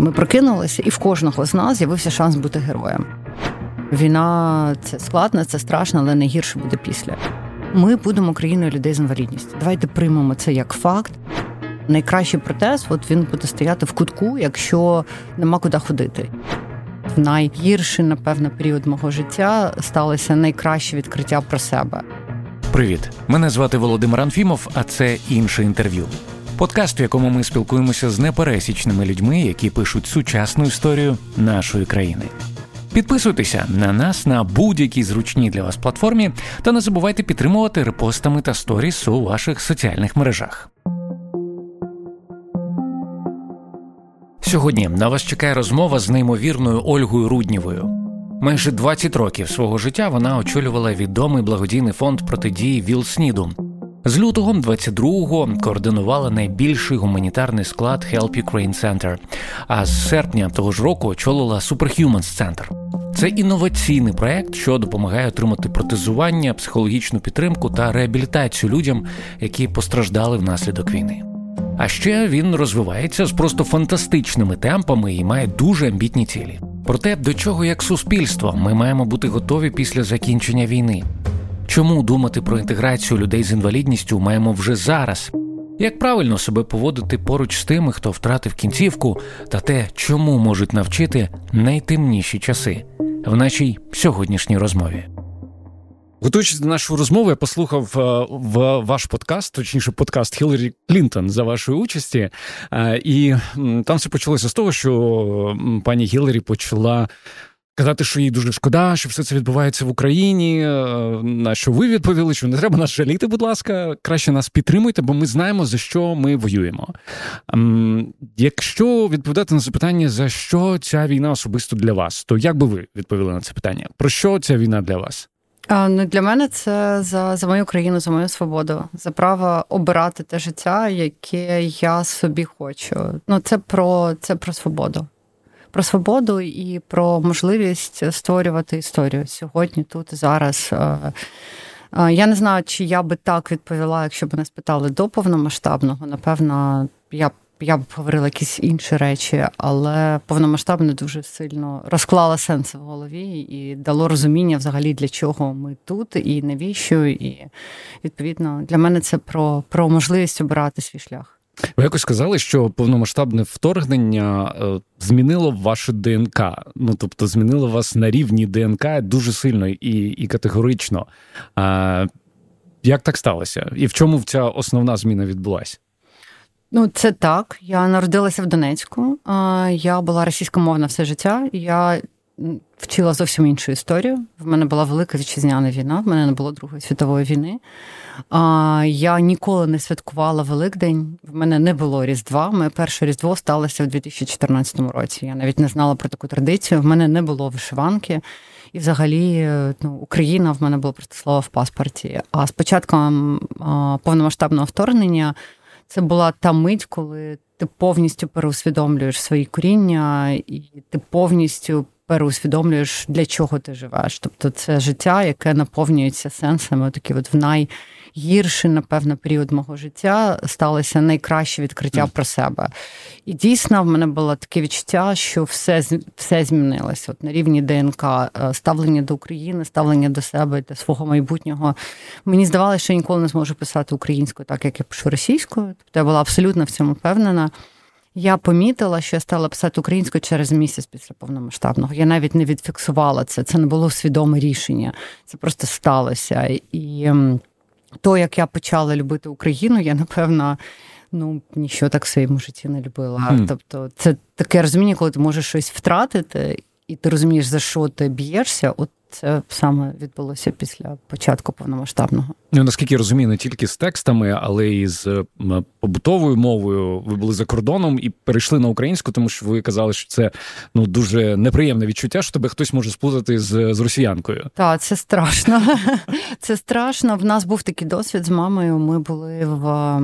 Ми прокинулися, і в кожного з нас з'явився шанс бути героєм. Війна це складно, це страшно, але найгірше буде після. Ми будемо країною людей з інвалідністю. Давайте приймемо це як факт. Найкращий протез, от він буде стояти в кутку, якщо нема куди ходити. В найгірший, напевно, період мого життя сталося найкраще відкриття про себе. Привіт, мене звати Володимир Анфімов, а це інше інтерв'ю. Подкаст, в якому ми спілкуємося з непересічними людьми, які пишуть сучасну історію нашої країни. Підписуйтеся на нас на будь-якій зручній для вас платформі та не забувайте підтримувати репостами та сторіс у ваших соціальних мережах. Сьогодні на вас чекає розмова з неймовірною Ольгою Руднєвою. Майже 20 років свого життя вона очолювала відомий благодійний фонд протидії ВІЛ-СНІДу. З лютого 22-го координувала найбільший гуманітарний склад Help Ukraine Center, а з серпня того ж року очолила Superhumans Center. Це інноваційний проект, що допомагає отримати протезування, психологічну підтримку та реабілітацію людям, які постраждали внаслідок війни. А ще він розвивається з просто фантастичними темпами і має дуже амбітні цілі. Про те, до чого як суспільство ми маємо бути готові після закінчення війни. Чому думати про інтеграцію людей з інвалідністю маємо вже зараз? Як правильно себе поводити поруч з тими, хто втратив кінцівку, та те, чому можуть навчити найтемніші часи в нашій сьогоднішній розмові? Готуючись до нашої розмови, я послухав е, в ваш подкаст, точніше, подкаст Хіларі Клінтон за вашої участі, е, і там все почалося з того, що пані Гіларі почала. Казати, що їй дуже шкода, що все це відбувається в Україні. Е, на що ви відповіли, що не треба нас жаліти, будь ласка, краще нас підтримуйте, бо ми знаємо, за що ми воюємо. Якщо відповідати на запитання, за що ця війна особисто для вас, то як би ви відповіли на це питання? Про що ця війна для вас? Ну, Для мене це за за мою країну, за мою свободу, за право обирати те життя, яке я собі хочу. Ну, це про це про свободу. Про свободу і про можливість створювати історію сьогодні, тут зараз. Я не знаю, чи я би так відповіла, якщо б мене спитали до повномасштабного. Напевно, я б я б говорила якісь інші речі, але повномасштабно дуже сильно розклала сенси в голові і дало розуміння взагалі для чого ми тут і навіщо. І відповідно для мене це про, про можливість обирати свій шлях. Ви якось сказали, що повномасштабне вторгнення е, змінило вашу ДНК. Ну тобто змінило вас на рівні ДНК дуже сильно і і категорично. А, Як так сталося? І в чому ця основна зміна відбулася? Ну, це так. Я народилася в Донецьку. Я була російськомовна все життя. Я вчила зовсім іншу історію. В мене була велика вітчизняна війна, в мене не було Другої світової війни. Я ніколи не святкувала Великдень. В мене не було Різдва. Моє перше Різдво сталося в 2014 році. Я навіть не знала про таку традицію. В мене не було вишиванки. І, взагалі, ну, Україна в мене було просто слово в паспорті. А з початком повномасштабного вторгнення це була та мить, коли ти повністю переусвідомлюєш свої коріння, і ти повністю переусвідомлюєш, для чого ти живеш. Тобто це життя, яке наповнюється сенсами, такі от в най гірший, напевно, період мого життя сталося найкраще відкриття mm. про себе. І дійсно в мене було таке відчуття, що все все змінилося. От на рівні ДНК, е, ставлення до України, ставлення до себе, до свого майбутнього. Мені здавалося, що я ніколи не зможу писати українською, так як я пишу російською. Тобто я була абсолютно в цьому впевнена. Я помітила, що я стала писати українською через місяць після повномасштабного. Я навіть не відфіксувала це. Це не було свідоме рішення. Це просто сталося. І ем, то, як я почала любити Україну, я напевно. Ну, нічого так в своєму житті не любила. Mm. Тобто, це таке розуміння, коли ти можеш щось втратити, і ти розумієш, за що ти б'єшся. От це саме відбулося після початку повномасштабного. Ну наскільки я розумію, не тільки з текстами, але й з побутовою мовою. Ви були за кордоном і перейшли на українську, тому що ви казали, що це ну дуже неприємне відчуття, що тебе хтось може сплутати з з росіянкою. Так, це страшно. Це страшно. В нас був такий досвід з мамою. Ми були в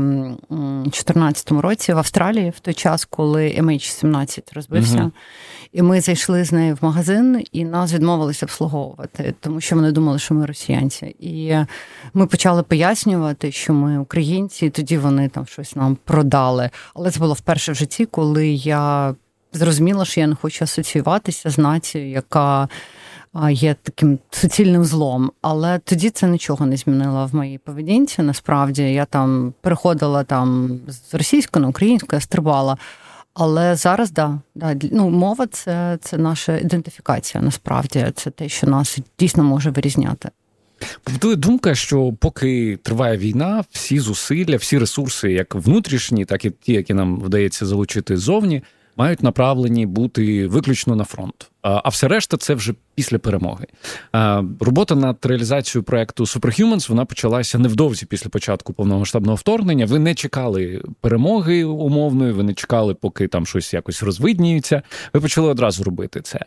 2014 році в Австралії в той час, коли MH17 розбився. Угу. І ми зайшли з нею в магазин, і нас відмовилися обслуговувати, тому що вони думали, що ми росіянці. І ми почали пояснювати, що ми українці, і тоді вони там щось нам продали. Але це було вперше в житті, коли я зрозуміла, що я не хочу асоціюватися з нацією, яка є таким суцільним злом. Але тоді це нічого не змінило в моїй поведінці. Насправді я там переходила там з російської на українську, я стрибала. Але зараз да, да ну, мова це це наша ідентифікація. Насправді це те, що нас дійсно може вирізняти. Побутує думка, що поки триває війна, всі зусилля, всі ресурси, як внутрішні, так і ті, які нам вдається залучити ззовні, мають направлені бути виключно на фронт. А все решта це вже після перемоги. Робота над реалізацією проекту Superhumans вона почалася невдовзі після початку повномасштабного вторгнення. Ви не чекали перемоги умовної, ви не чекали, поки там щось якось розвидніється. Ви почали одразу робити це.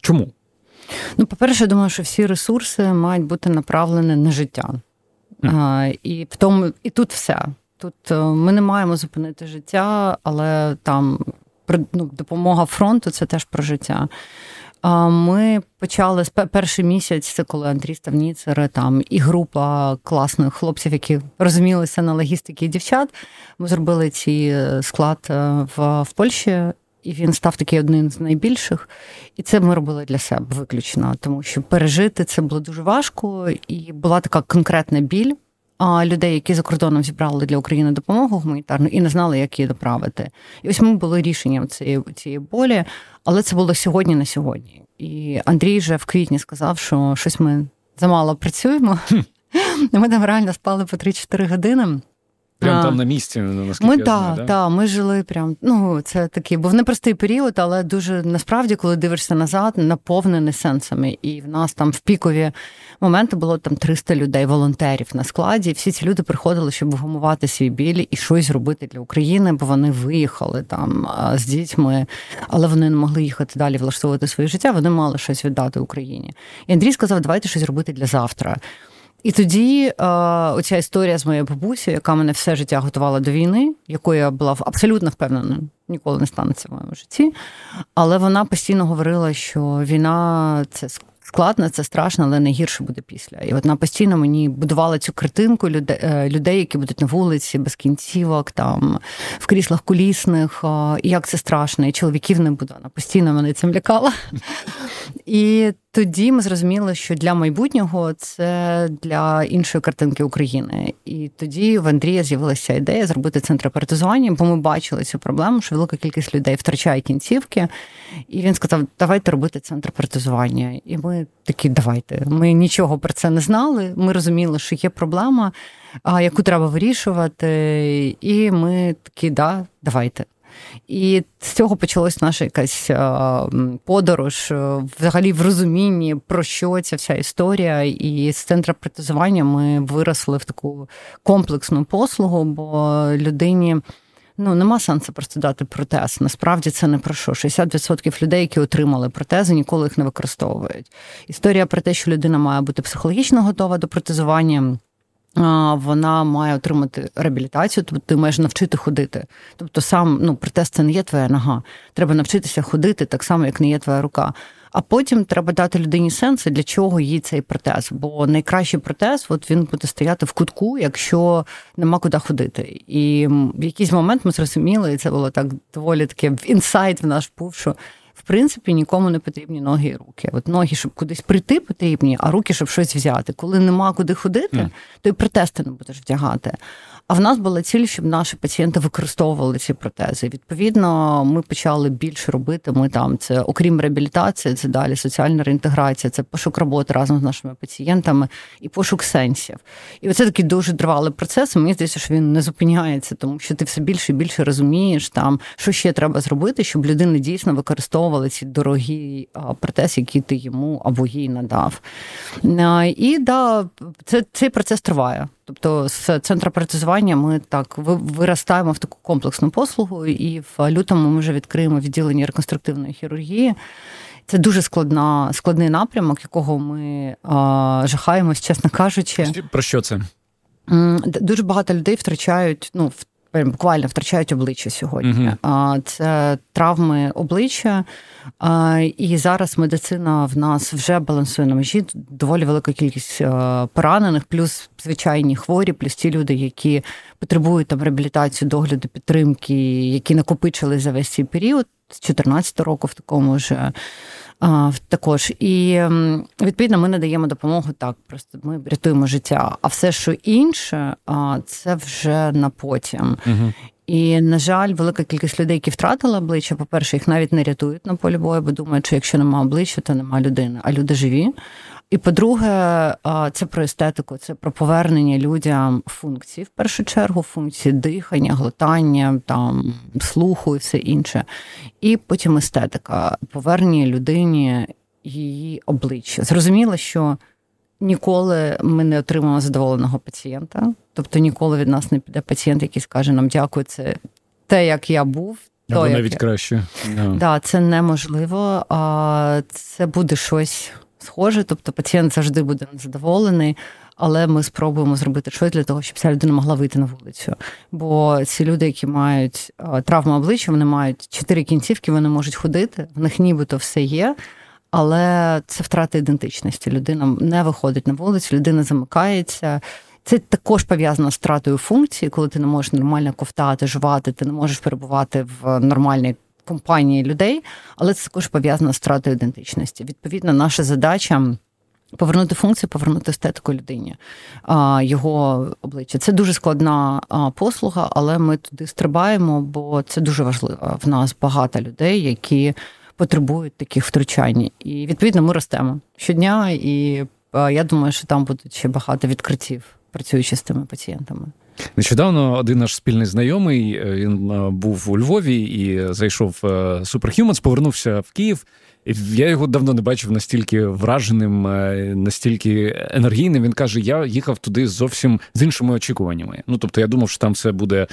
Чому? Ну, по-перше, я думаю, що всі ресурси мають бути направлені на життя. Mm. І в тому, і тут все. Тут е, ми не маємо зупинити життя, але там ну, допомога фронту це теж про життя. Ми почали з перший місяць, це коли Андрій Ставніцер, там і група класних хлопців, які розумілися на логістики дівчат. Ми зробили цей е, склад е, в, в Польщі, і він став такий одним з найбільших. І це ми робили для себе виключно, тому що пережити це було дуже важко, і була така конкретна біль людей, які за кордоном зібрали для України допомогу гуманітарну і не знали, як її доправити. І ось ми були рішенням цієї цієї болі, але це було сьогодні на сьогодні. І Андрій вже в квітні сказав, що щось ми замало працюємо. Ми там реально спали по 3-4 години. Прямо там на місці, наскільки ми я да, знаю, да? да, ми жили прям. Ну це такий був непростий період, але дуже насправді, коли дивишся назад, наповнений сенсами. І в нас там в пікові моменти було там 300 людей, волонтерів на складі. Всі ці люди приходили, щоб вгамувати свій біль і щось зробити для України, бо вони виїхали там з дітьми, але вони не могли їхати далі влаштовувати своє життя. Вони мали щось віддати Україні. І Андрій сказав, давайте щось робити для завтра. І тоді е, оця історія з моєю бабусею, яка мене все життя готувала до війни, якою я була абсолютно впевнена, ніколи не станеться в моєму житті. Але вона постійно говорила, що війна це складно, це страшно, але найгірше буде після. І вона постійно мені будувала цю картинку людей, е, які будуть на вулиці, без кінцівок, там в кріслах кулісних, і як це страшно, і чоловіків не буде. Вона постійно мене цим лякала. І тоді ми зрозуміли, що для майбутнього це для іншої картинки України. І тоді в Андрія з'явилася ідея зробити центр партизування, бо ми бачили цю проблему, що велика кількість людей втрачає кінцівки. І він сказав: Давайте робити центр партизування. І ми такі, давайте. Ми нічого про це не знали. Ми розуміли, що є проблема, яку треба вирішувати. І ми такі, да, давайте. І з цього почалась наша якась подорож взагалі в розумінні, про що ця вся історія. І з центру протезування ми виросли в таку комплексну послугу, бо людині. Ну, нема сенсу просто дати протез. Насправді це не про що. 60% людей, які отримали протези, ніколи їх не використовують. Історія про те, що людина має бути психологічно готова до протезування вона має отримати реабілітацію, тобто ти маєш навчити ходити. Тобто, сам ну, протез це не є твоя нога. Треба навчитися ходити так само, як не є твоя рука. А потім треба дати людині сенси, для чого їй цей протез. Бо найкращий протез, от він буде стояти в кутку, якщо нема куди ходити. І в якийсь момент ми зрозуміли, і це було так доволі таке інсайт в наш був, що принципі нікому не потрібні ноги і руки. От ноги, щоб кудись прийти, потрібні, а руки, щоб щось взяти. Коли нема куди ходити, mm. то й протести не будеш вдягати. А в нас була ціль, щоб наші пацієнти використовували ці протези. Відповідно, ми почали більше робити. Ми там це, окрім реабілітації, це далі соціальна реінтеграція, це пошук роботи разом з нашими пацієнтами і пошук сенсів. І оце такий дуже тривалий процес. Мені здається, що він не зупиняється, тому що ти все більше і більше розумієш, там що ще треба зробити, щоб людина дійсно використовувала ці дорогі протези, які ти йому або їй надав. І да, це цей процес триває. Тобто з центру протезування ми так виростаємо в таку комплексну послугу, і в лютому ми вже відкриємо відділення реконструктивної хірургії. Це дуже складна, складний напрямок, якого ми а, жахаємось, чесно кажучи. Про що це? Дуже багато людей втрачають ну, буквально втрачають обличчя сьогодні. Uh-huh. Це травми обличчя, і зараз медицина в нас вже балансує на межі. Доволі велика кількість поранених, плюс звичайні хворі, плюс ті люди, які потребують там реабілітацію, догляду, підтримки, які накопичили за весь цей період. З 14 року в такому ж також. І відповідно ми надаємо допомогу так. Просто ми рятуємо життя. А все, що інше, це вже на потім. Угу. І, на жаль, велика кількість людей, які втратили обличчя, по-перше, їх навіть не рятують на полі бою, бо думають, що якщо немає обличчя, то немає людини, а люди живі. І по-друге, це про естетику, це про повернення людям функцій, в першу чергу, функції дихання, глотання, там слуху і все інше. І потім естетика, повернення людині її обличчя. Зрозуміло, що ніколи ми не отримаємо задоволеного пацієнта, тобто ніколи від нас не піде пацієнт, який скаже нам дякую, це те, як я був. Або навіть як... краще. Так, да, це неможливо, це буде щось схоже, тобто пацієнт завжди буде незадоволений, але ми спробуємо зробити щось для того, щоб ця людина могла вийти на вулицю. Бо ці люди, які мають травму обличчя, вони мають чотири кінцівки, вони можуть ходити, в них нібито все є. Але це втрата ідентичності. Людина не виходить на вулицю, людина замикається. Це також пов'язано з втратою функції, коли ти не можеш нормально ковтати, жувати, ти не можеш перебувати в нормальній компанії людей, але це також пов'язано з втратою ідентичності. Відповідно, наша задача. Повернути функцію, повернути естетику людині, його обличчя. Це дуже складна послуга, але ми туди стрибаємо, бо це дуже важливо. В нас багато людей, які потребують таких втручань. І відповідно ми ростемо щодня, і я думаю, що там будуть ще багато відкриттів, працюючи з тими пацієнтами. Нещодавно один наш спільний знайомий е, він е, був у Львові і зайшов е, Superhumans, повернувся в Київ. Я його давно не бачив настільки враженим, настільки енергійним. Він каже: я їхав туди зовсім з іншими очікуваннями. Ну тобто, я думав, що там все буде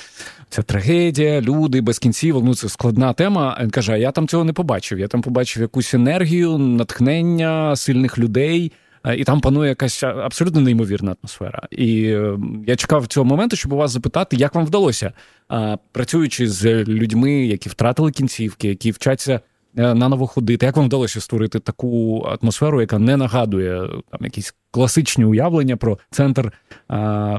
ця трагедія, люди без кінців. Ну це складна тема. Він каже: а я там цього не побачив. Я там побачив якусь енергію, натхнення сильних людей. Е, і там панує якась абсолютно неймовірна атмосфера. І е, я чекав цього моменту, щоб у вас запитати, як вам вдалося, працюючи з людьми, які втратили кінцівки, які вчаться. Е, наново ходити, як вам вдалося створити таку атмосферу, яка не нагадує там якісь класичні уявлення про центр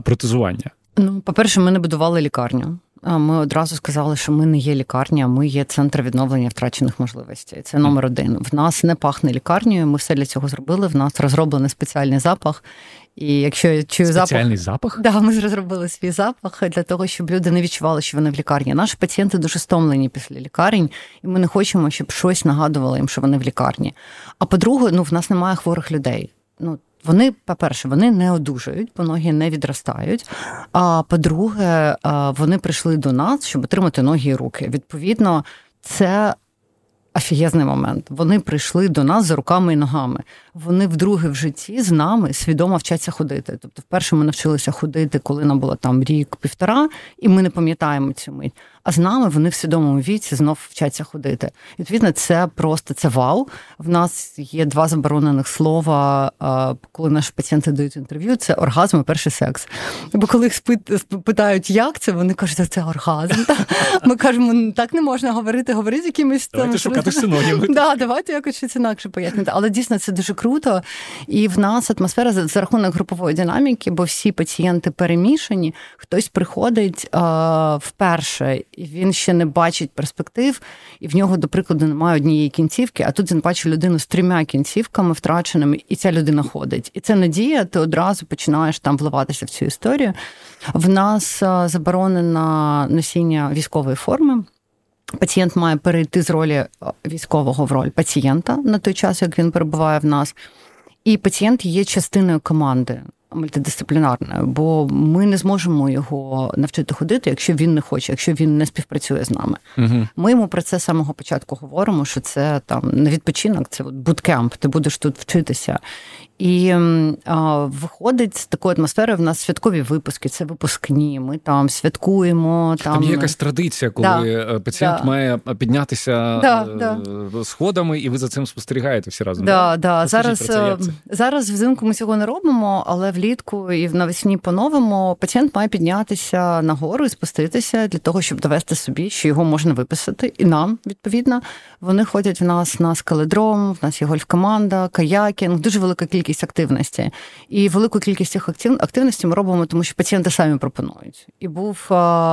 протезування? Ну, по-перше, ми не будували лікарню. Ми одразу сказали, що ми не є лікарня, ми є центр відновлення втрачених можливостей. Це номер один. В нас не пахне лікарнею. Ми все для цього зробили. В нас розроблений спеціальний запах. І якщо я чую спеціальний запах, запах? Да, ми розробили свій запах для того, щоб люди не відчували, що вони в лікарні. Наші пацієнти дуже стомлені після лікарень, і ми не хочемо, щоб щось нагадувало їм, що вони в лікарні. А по-друге, ну в нас немає хворих людей. Ну вони, по-перше, вони не одужають, бо ноги не відростають. А по-друге, вони прийшли до нас, щоб отримати ноги і руки. Відповідно, це офігезний момент. Вони прийшли до нас за руками і ногами. Вони вдруге в житті з нами свідомо вчаться ходити. Тобто, вперше ми навчилися ходити, коли нам було там рік-півтора, і ми не пам'ятаємо цю мить а з нами вони в свідомому віці знов вчаться ходити. Відповідно, це просто це вау. В нас є два заборонених слова, коли наші пацієнти дають інтерв'ю. Це оргазм і перший секс. Бо коли їх питають, як це, вони кажуть, це оргазм. Ми кажемо, «Ну, так не можна говорити, говорити якимось Давайте шукати синоніми. Давайте якось щось інакше пояснити. Але дійсно це дуже круто. І в нас атмосфера за, за рахунок групової динаміки, бо всі пацієнти перемішані, хтось приходить а, вперше і він ще не бачить перспектив, і в нього, до прикладу, немає однієї кінцівки, а тут він бачить людину з трьома кінцівками втраченими, і ця людина ходить. І це надія, ти одразу починаєш там вливатися в цю історію. В нас заборонено носіння військової форми. Пацієнт має перейти з ролі військового в роль пацієнта на той час, як він перебуває в нас. І пацієнт є частиною команди мультидисциплінарною, бо ми не зможемо його навчити ходити, якщо він не хоче, якщо він не співпрацює з нами. Угу. Ми йому про це з самого початку говоримо, що це там не відпочинок, це от буткемп, ти будеш тут вчитися. І а, виходить з такої атмосфери в нас святкові випуски, це випускні. Ми там святкуємо. Там Там є якась традиція, коли да, е, пацієнт да. має піднятися да, е, сходами, і ви за цим спостерігаєте всі разом. Да, да. Зараз це, е, зараз взимку ми цього не робимо, але влітку і навесні по-новому пацієнт має піднятися нагору і спуститися для того, щоб довести собі, що його можна виписати, і нам відповідно. Вони ходять в нас на скаледром, в нас є гольф-команда, каякінг, дуже велика кількість кількість активності. І велику кількість цих активності ми робимо, тому що пацієнти самі пропонують. І був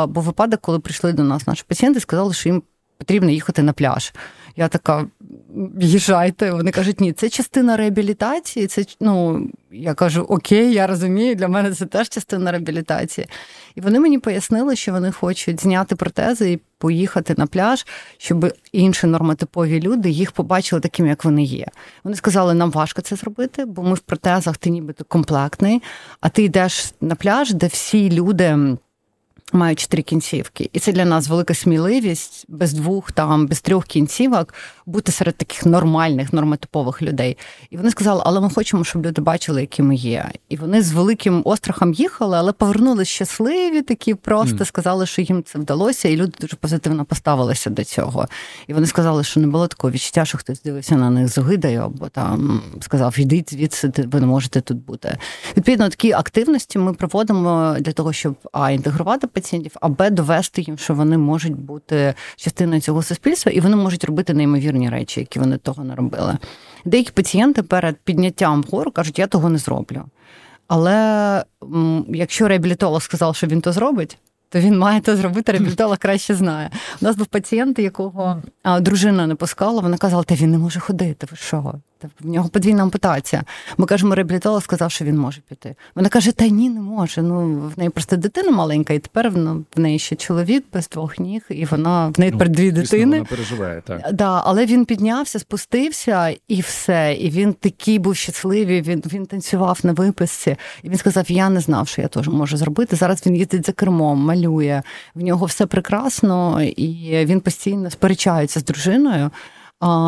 був випадок, коли прийшли до нас наші пацієнти і сказали, що їм потрібно їхати на пляж. Я така, їжджайте. Вони кажуть, ні, це частина реабілітації. Це ну я кажу, окей, я розумію, для мене це теж частина реабілітації. І вони мені пояснили, що вони хочуть зняти протези і поїхати на пляж, щоб інші нормотипові люди їх побачили такими, як вони є. Вони сказали, нам важко це зробити, бо ми в протезах ти нібито комплектний, а ти йдеш на пляж, де всі люди мають чотири кінцівки, і це для нас велика сміливість без двох там, без трьох кінцівок бути серед таких нормальних, нормотипових людей. І вони сказали, але ми хочемо, щоб люди бачили, які ми є. І вони з великим острахом їхали, але повернулись щасливі, такі просто mm. сказали, що їм це вдалося, і люди дуже позитивно поставилися до цього. І вони сказали, що не було такого відчуття, що хтось дивився на них з огидою, або там сказав, йдіть звідси, ви не можете тут бути. Відповідно, такі активності ми проводимо для того, щоб а інтегрувати пацієнтів, а б довести їм, що вони можуть бути частиною цього суспільства, і вони можуть робити неймовірні речі, які вони того не робили. Деякі пацієнти перед підняттям вгору кажуть, я того не зроблю. Але якщо реабілітолог сказав, що він то зробить, то він має це зробити, реабілітолог краще знає. У нас був пацієнт, якого дружина не пускала, вона казала, та він не може ходити. Ви що? В нього подвійна ампутація. Ми кажемо, реабілітолог сказав, що він може піти. Вона каже: Та ні, не може. Ну в неї просто дитина маленька, і тепер ну, в неї ще чоловік без двох ніг, і вона в неї ну, тепер дві дитини. Вона переживає так. Да, але він піднявся, спустився і все. І він такий був щасливий. Він він танцював на виписці. І він сказав: Я не знав, що я теж можу зробити. Зараз він їздить за кермом, малює. В нього все прекрасно, і він постійно сперечається з дружиною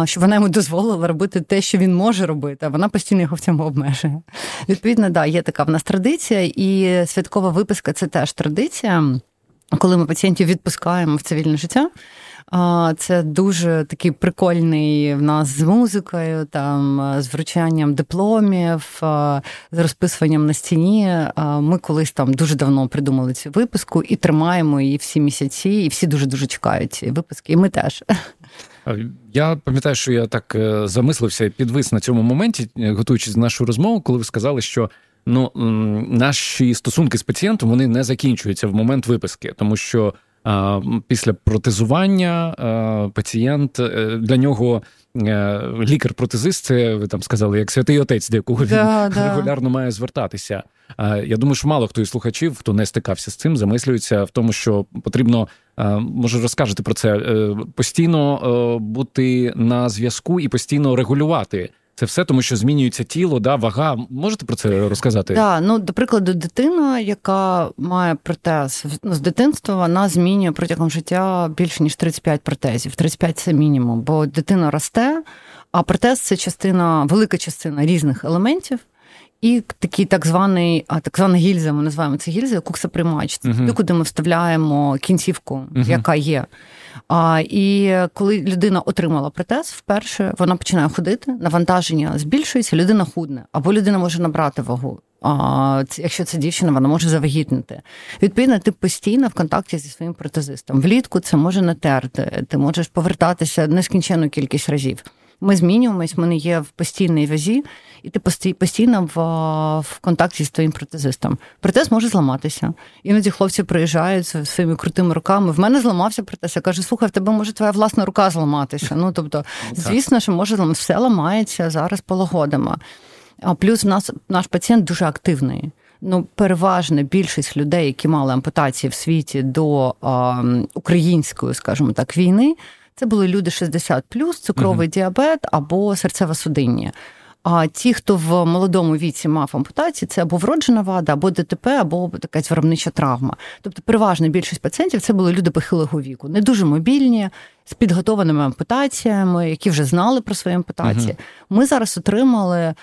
щоб вона йому дозволила робити те, що він може робити, а вона постійно його в цьому обмежує. Відповідно, да, є така в нас традиція, і святкова виписка це теж традиція, коли ми пацієнтів відпускаємо в цивільне життя. Це дуже такий прикольний в нас з музикою, там з вручанням дипломів, з розписуванням на стіні. Ми колись там дуже давно придумали цю виписку і тримаємо її всі місяці, і всі дуже дуже чекають ці виписки. І ми теж. Я пам'ятаю, що я так е, замислився і підвис на цьому моменті, е, готуючись до нашу розмову, коли ви сказали, що ну наші стосунки з пацієнтом вони не закінчуються в момент виписки, тому що а, після протезування а, пацієнт е, для нього лікар-протезист, це ви там сказали, як святий отець, до якого да, він да. регулярно має звертатися. Я думаю, що мало хто із слухачів, хто не стикався з цим, замислюється в тому, що потрібно може розкажете про це е, постійно е, бути на зв'язку і постійно регулювати. Це все тому, що змінюється тіло, да, вага. Можете про це розказати? Так, ну до прикладу, дитина, яка має протез ну, з дитинства, вона змінює протягом життя більше ніж 35 протезів. 35 – це мінімум, бо дитина росте, а протез це частина, велика частина різних елементів. І такий так званий, а так звана гільза, ми називаємо це гільза, куксоприймач. Це uh-huh. куди ми вставляємо кінцівку, uh-huh. яка є. А, І коли людина отримала протез, вперше вона починає ходити, навантаження збільшується, людина худне, або людина може набрати вагу. А якщо це дівчина, вона може завагітнити. Відповідно, ти постійно в контакті зі своїм протезистом. Влітку це може натерти, ти можеш повертатися нескінченну кількість разів. Ми змінюємось, ми не є в постійній вазі, і ти постійно в в контакті з твоїм протезистом. Протез може зламатися. Іноді хлопці приїжджають своїми крутими руками. В мене зламався протез. Я кажу, слухай, в тебе може твоя власна рука зламатися. Ну тобто, звісно, що може все ламається зараз полагодимо. А плюс в нас наш пацієнт дуже активний. Ну, переважна більшість людей, які мали ампутації в світі до а, української, скажімо так, війни, це були люди 60 цукровий uh-huh. діабет або серцево-судинні. А ті, хто в молодому віці мав ампутації, це або вроджена вада, або ДТП, або якась виробнича травма. Тобто, переважна більшість пацієнтів це були люди похилого віку, не дуже мобільні, з підготованими ампутаціями, які вже знали про свої ампутації. uh Ми зараз отримали.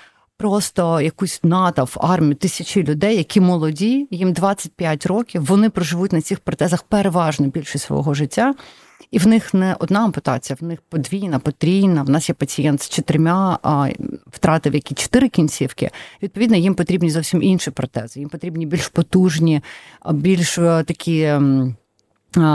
Просто якусь натовп армію тисячі людей, які молоді, їм 25 років. Вони проживуть на цих протезах переважно більшість свого життя. І в них не одна ампутація, в них подвійна, потрійна. В нас є пацієнт з чотирма а, втратив які чотири кінцівки. Відповідно, їм потрібні зовсім інші протези. Їм потрібні більш потужні, більш е, такі.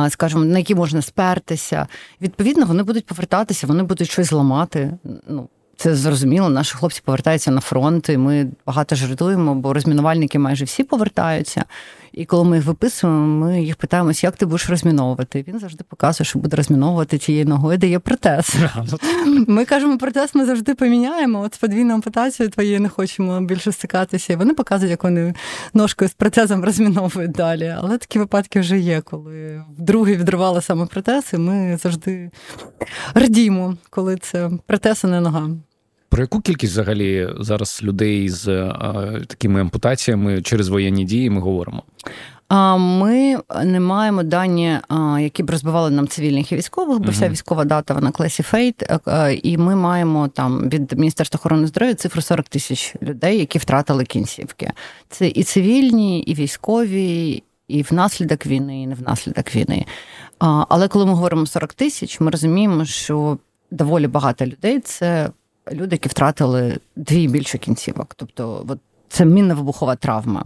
Скажімо, на які можна спертися. Відповідно, вони будуть повертатися, вони будуть щось зламати. Ну, це зрозуміло. Наші хлопці повертаються на фронт, і ми багато жартуємо, бо розмінувальники майже всі повертаються. І коли ми їх виписуємо, ми їх питаємося, як ти будеш розміновувати. Він завжди показує, що буде розміновувати тією ногою, дає протез. Ну ми кажемо, протез ми завжди поміняємо. От з подвійною ампутацією твоєю не хочемо більше стикатися. І вони показують, як вони ножкою з протезом розміновують далі. Але такі випадки вже є, коли вдруге відривали саме протез, і ми завжди радіємо, коли це протез, а не нога. Про яку кількість взагалі зараз людей з а, такими ампутаціями через воєнні дії ми говоримо? Ми не маємо дані, які б розбивали нам цивільних і військових, бо вся військова дата вона класіфейт, і ми маємо там від Міністерства охорони здоров'я цифру 40 тисяч людей, які втратили кінцівки. Це і цивільні, і військові, і внаслідок війни, і не внаслідок війни. Але коли ми говоримо 40 тисяч, ми розуміємо, що доволі багато людей це люди, які втратили дві більше кінцівок. Тобто, от це мінно-вибухова травма.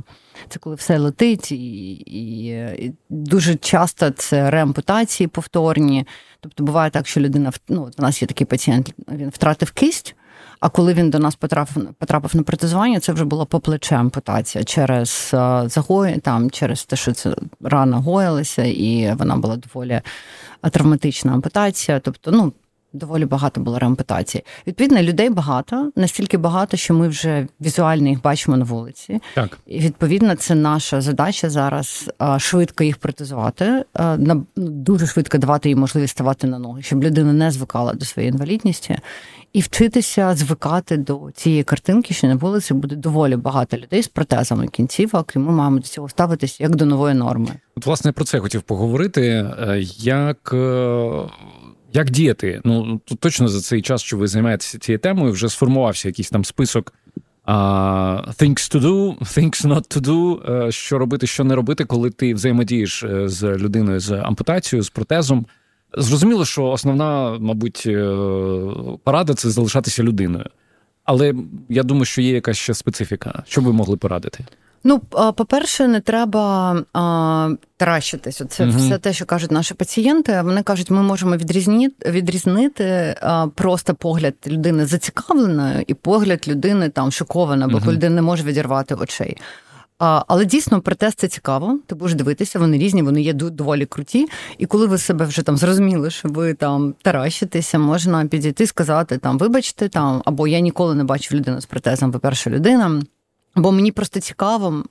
Це коли все летить, і, і, і дуже часто це реампутації повторні. Тобто буває так, що людина ну, у нас є такий пацієнт, він втратив кисть. А коли він до нас потрапив потрапив на протезування, це вже була по плече ампутація через загої, там через те, що це рана гоїлася, і вона була доволі травматична ампутація. Тобто, ну доволі багато було реампутації. Відповідно, людей багато, настільки багато, що ми вже візуально їх бачимо на вулиці. Так. І відповідно, це наша задача зараз швидко їх протезувати, ну, дуже швидко давати їм можливість ставати на ноги, щоб людина не звикала до своєї інвалідності. І вчитися звикати до цієї картинки, що на вулиці буде доволі багато людей з протезами кінцівок, і ми маємо до цього ставитися як до нової норми. От, власне, про це я хотів поговорити. Е, як е, як діяти? Ну точно за цей час, що ви займаєтеся цією темою, вже сформувався якийсь там список uh, things to do, things not to do, uh, що робити, що не робити, коли ти взаємодієш е, з людиною з ампутацією, з протезом. Зрозуміло, що основна, мабуть, е, порада це залишатися людиною. Але я думаю, що є якась ще специфіка. Що ви могли порадити? Ну, по-перше, не треба а, таращитись. Це угу. все те, що кажуть наші пацієнти. Вони кажуть, ми можемо відрізнити відрізнити а, просто погляд людини зацікавленої і погляд людини там шокована, бо угу. людина не може відірвати очей. А, Але дійсно протест це цікаво. Ти будеш дивитися, вони різні, вони є доволі круті. І коли ви себе вже там зрозуміли, що ви там таращитеся, можна підійти сказати там, вибачте, там або я ніколи не бачив людину з протезом, ви перша людина. Бо мені просто цікаво,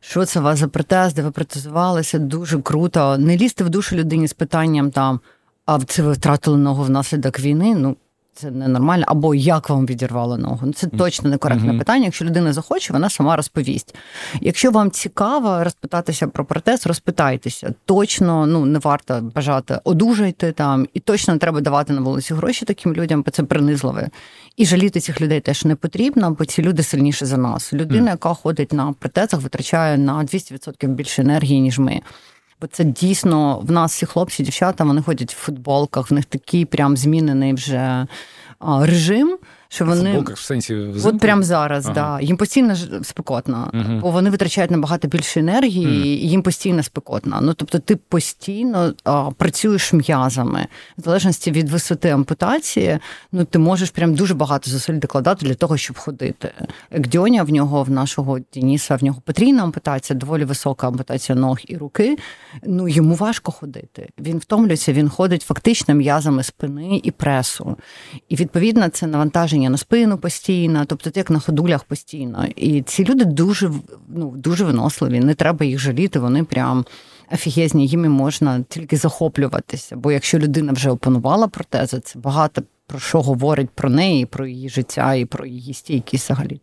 що це у вас за протез, де ви протезувалися, дуже круто. Не лізти в душу людині з питанням там, а це ви втратили ногу внаслідок війни. Ну, це ненормально, або як вам відірвало ногу. Ну, Це точно некоректне mm-hmm. питання. Якщо людина захоче, вона сама розповість. Якщо вам цікаво розпитатися про протез, розпитайтеся. Точно ну не варто бажати одужайте там, і точно не треба давати на вулиці гроші таким людям, бо це принизливе. І жаліти цих людей теж не потрібно, бо ці люди сильніші за нас. Людина, mm. яка ходить на протезах, витрачає на 200% більше енергії, ніж ми. Бо це дійсно в нас всі хлопці, дівчата, вони ходять в футболках, в них такий прям змінений вже режим що вони футболках в сенсі взимку? От прямо зараз, ага. да. Їм постійно спекотно, угу. бо вони витрачають набагато більше енергії, угу. і їм постійно спекотно. Ну тобто, ти постійно а, працюєш м'язами, в залежності від висоти ампутації, ну ти можеш прям дуже багато зусиль докладати для того, щоб ходити. Як Дьоня в нього в нашого Дініса, в нього потрійна ампутація, доволі висока ампутація ног і руки. Ну йому важко ходити. Він втомлюється, він ходить фактично м'язами спини і пресу. І відповідно це навантаження навантаження на спину постійно, тобто як на ходулях постійно. І ці люди дуже ну, дуже виносливі, не треба їх жаліти, вони прям офігезні, їм можна тільки захоплюватися. Бо якщо людина вже опанувала протези, це багато про що говорить про неї, про її життя і про її стійкість взагалі.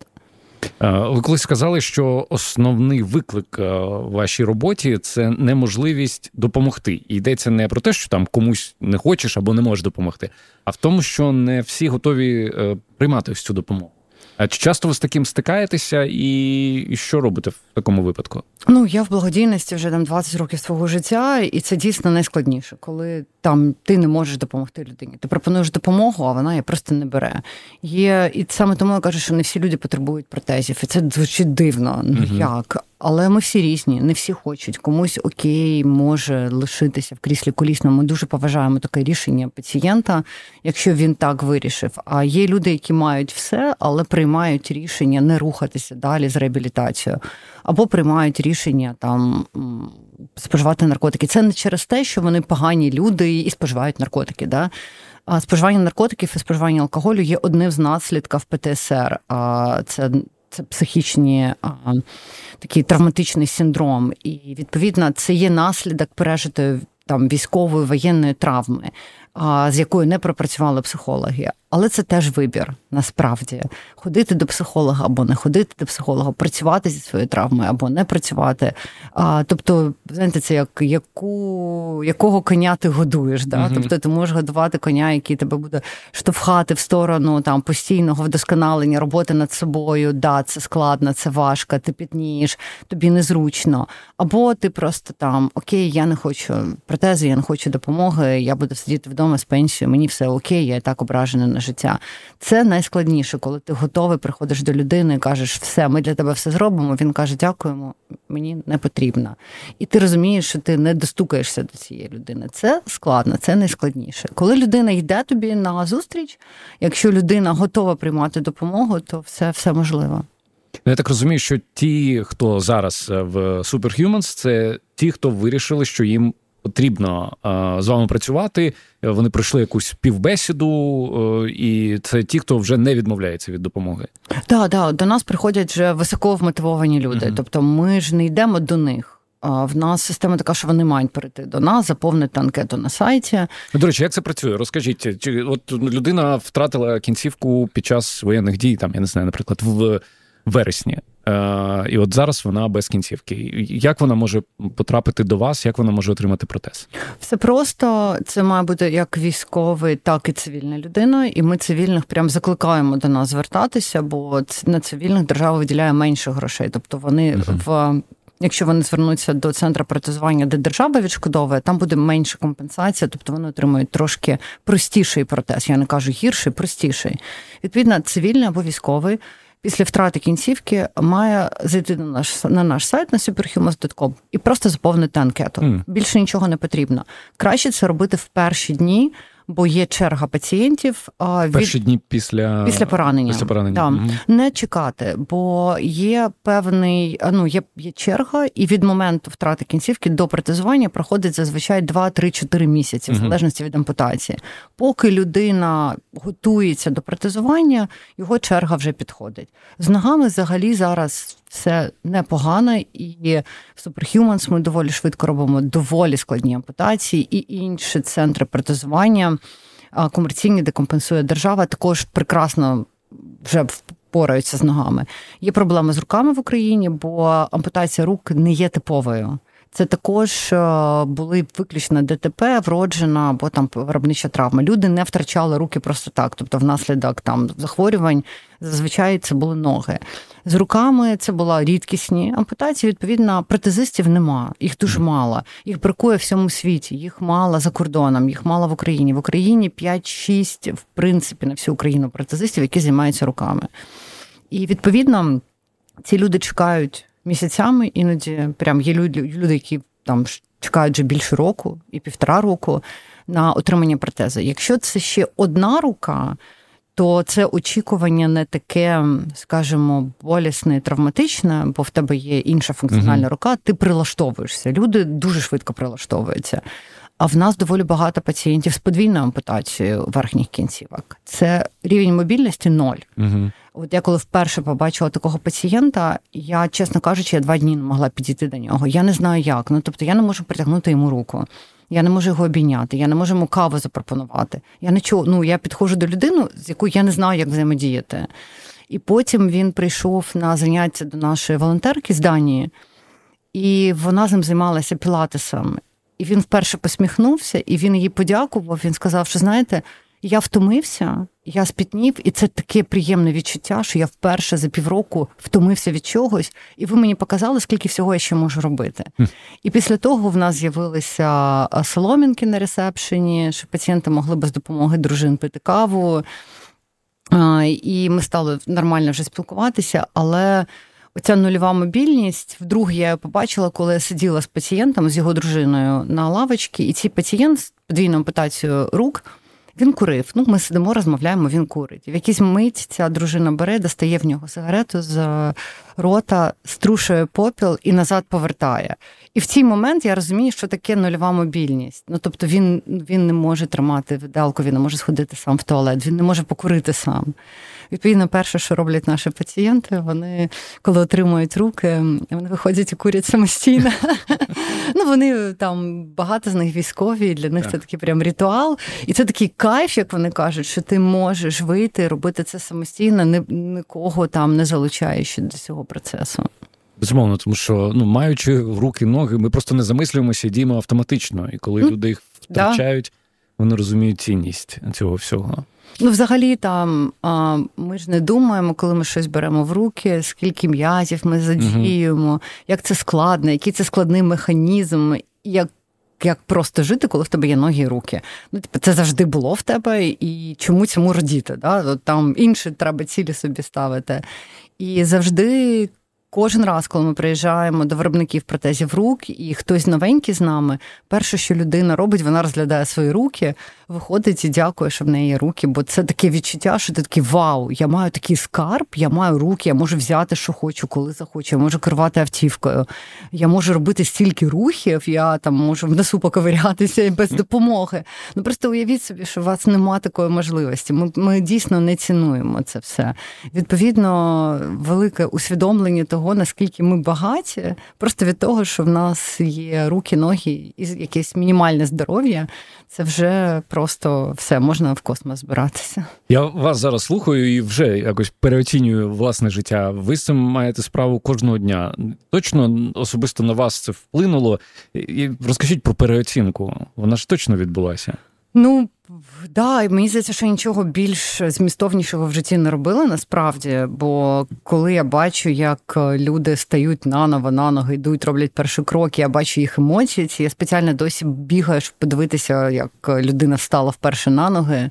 Е, ви колись сказали, що основний виклик е, вашій роботі це неможливість допомогти. І йдеться не про те, що там комусь не хочеш або не можеш допомогти, а в тому, що не всі готові е, приймати ось цю допомогу. А чи часто ви з таким стикаєтеся, і що робите в такому випадку? Ну я в благодійності вже там 20 років свого життя, і це дійсно найскладніше, коли там ти не можеш допомогти людині. Ти пропонуєш допомогу, а вона її просто не бере. Є і саме тому я кажу, що не всі люди потребують протезів, і це звучить дивно. Ну угу. як? Але ми всі різні, не всі хочуть. Комусь окей, може лишитися в кріслі колісному. Ми дуже поважаємо таке рішення пацієнта, якщо він так вирішив. А є люди, які мають все, але приймають рішення не рухатися далі з реабілітацією, або приймають рішення там споживати наркотики. Це не через те, що вони погані люди і споживають наркотики. Да? А споживання наркотиків і споживання алкоголю є одним з наслідків ПТСР. А це психічні а, такий травматичний синдром, і відповідно це є наслідок пережитої там військової воєнної травми, з якою не пропрацювали психологи. Але це теж вибір насправді ходити до психолога або не ходити до психолога, працювати зі своєю травмою або не працювати. А, Тобто, знаєте, це як яку, якого коня ти годуєш. Да? uh Тобто ти можеш годувати коня, який тебе буде штовхати в сторону там постійного вдосконалення, роботи над собою. Да, це складно, це важко, ти пітнієш, тобі незручно. Або ти просто там окей, я не хочу протези, я не хочу допомоги, я буду сидіти вдома з пенсією, мені все окей, я і так ображена на життя. Це найскладніше, коли ти готовий, приходиш до людини і кажеш, все, ми для тебе все зробимо. Він каже, дякуємо, мені не потрібно. І ти розумієш, що ти не достукаєшся до цієї людини. Це складно, це найскладніше. Коли людина йде тобі на зустріч, якщо людина готова приймати допомогу, то все, все можливо. Ну, я так розумію, що ті, хто зараз е, в Superhumans, це ті, хто вирішили, що їм потрібно е, з вами працювати. Вони пройшли якусь півбесіду, е, і це ті, хто вже не відмовляється від допомоги. Так, так, до нас приходять вже високо вмотивовані люди. uh Тобто, ми ж не йдемо до них. В нас система така, що вони мають перейти до нас, заповнити анкету на сайті. До речі, як це працює? Розкажіть, чи от людина втратила кінцівку під час воєнних дій, там я не знаю, наприклад, в вересні. Е, і от зараз вона без кінцівки. Як вона може потрапити до вас? Як вона може отримати протез? Все просто це має бути як військовий, так і цивільна людина. І ми цивільних прям закликаємо до нас звертатися, бо на цивільних держава виділяє менше грошей. Тобто вони uh в. Якщо вони звернуться до центру протезування, де держава відшкодовує, там буде менша компенсація, тобто вони отримують трошки простіший протез. Я не кажу гірший, простіший. Відповідно, цивільний або військовий після втрати кінцівки має зайти на наш на наш сайт на superhumans.com і просто заповнити анкету. Mm. Більше нічого не потрібно. Краще це робити в перші дні бо є черга пацієнтів. Від... Перші дні після після поранення. Після поранення. Да. Угу. Не чекати, бо є певний, ну є є черга, і від моменту втрати кінцівки до протезування проходить зазвичай 2-3-4 місяці, в залежності від ампутації. Поки людина готується до протезування, його черга вже підходить. З ногами взагалі зараз все непогано, і в Superhumans ми доволі швидко робимо доволі складні ампутації, і інші центри протезування комерційні, де компенсує держава, також прекрасно вже впораються з ногами. Є проблеми з руками в Україні, бо ампутація рук не є типовою. Це також е, були виключно ДТП, вроджена або там виробнича травма. Люди не втрачали руки просто так. Тобто, внаслідок там захворювань зазвичай це були ноги. З руками це була рідкісні ампутації. Відповідно, протезистів нема, їх дуже мало. Їх бракує в всьому світі. Їх мало за кордоном, їх мало в Україні. В Україні 5-6, в принципі, на всю Україну протезистів, які займаються руками. І відповідно ці люди чекають місяцями, іноді прям є люди, люди, які там чекають вже більше року і півтора року на отримання протези. Якщо це ще одна рука, то це очікування не таке, скажімо, болісне, травматичне, бо в тебе є інша функціональна рука, ти прилаштовуєшся. Люди дуже швидко прилаштовуються. А в нас доволі багато пацієнтів з подвійною ампутацією верхніх кінцівок. Це рівень мобільності ноль. Угу. От я коли вперше побачила такого пацієнта, я, чесно кажучи, я два дні не могла підійти до нього. Я не знаю як. Ну тобто я не можу притягнути йому руку. Я не можу його обійняти, я не можу йому каву запропонувати. Я нічого, ну я підходжу до людини, з якою я не знаю, як взаємодіяти. І потім він прийшов на заняття до нашої волонтерки з Данії, і вона з ним займалася пілатесом. І він вперше посміхнувся, і він їй подякував. Він сказав, що знаєте, я втомився, я спітнів, і це таке приємне відчуття, що я вперше за півроку втомився від чогось, і ви мені показали, скільки всього я ще можу робити. І після того в нас з'явилися соломінки на ресепшені, що пацієнти могли без допомоги дружин пити каву. І ми стали нормально вже спілкуватися, але Оця нульова мобільність. Вдруге я побачила, коли я сиділа з пацієнтом, з його дружиною на лавочці, і цей пацієнт з подвійною ампутацією рук. Він курив. Ну, ми сидимо, розмовляємо, він курить. В якийсь мить ця дружина бере, достає в нього сигарету з рота, струшує попіл і назад повертає. І в цей момент я розумію, що таке нульова мобільність. Ну тобто він він не може тримати видалку, він не може сходити сам в туалет, він не може покурити сам. Відповідно, перше, що роблять наші пацієнти, вони коли отримують руки, вони виходять і курять самостійно. Ну, вони там багато з них військові, для них це такий прям ритуал. І це такий кайф, як вони кажуть, що ти можеш вийти, робити це самостійно, нікого там не залучаючи до цього процесу. Безумовно, тому що ну, маючи руки, ноги, ми просто не замислюємося і діємо автоматично. І коли mm. люди їх втрачають, вони розуміють цінність цього всього. Ну, взагалі, там а, ми ж не думаємо, коли ми щось беремо в руки, скільки м'язів ми задіємо, uh як це складно, який це складний механізм, як як просто жити, коли в тебе є ноги і руки. Ну, типу, це завжди було в тебе, і чому цьому радіти? Да? От Там інші треба цілі собі ставити. І завжди, Кожен раз, коли ми приїжджаємо до виробників протезів рук, і хтось новенький з нами, перше, що людина робить, вона розглядає свої руки, виходить і дякує, що в неї є руки. Бо це таке відчуття, що ти такий вау, я маю такий скарб, я маю руки, я можу взяти, що хочу, коли захочу, я можу керувати автівкою. Я можу робити стільки рухів, я там можу в носу поковирятися без допомоги. Ну просто уявіть собі, що у вас немає такої можливості. Ми, Ми дійсно не цінуємо це все. Відповідно, велике усвідомлення того, наскільки ми багаті, просто від того, що в нас є руки, ноги і якесь мінімальне здоров'я, це вже просто все можна в космос збиратися. Я вас зараз слухаю і вже якось переоцінюю власне життя. Ви з цим маєте справу кожного дня. Точно особисто на вас це вплинуло. І Розкажіть про переоцінку. Вона ж точно відбулася. Ну да, і мені здається, що нічого більш змістовнішого в житті не робили насправді. Бо коли я бачу, як люди стають наново на ноги, йдуть, роблять перші кроки, я бачу їх емоції. Ці я спеціально досі бігаю, щоб подивитися, як людина встала вперше на ноги.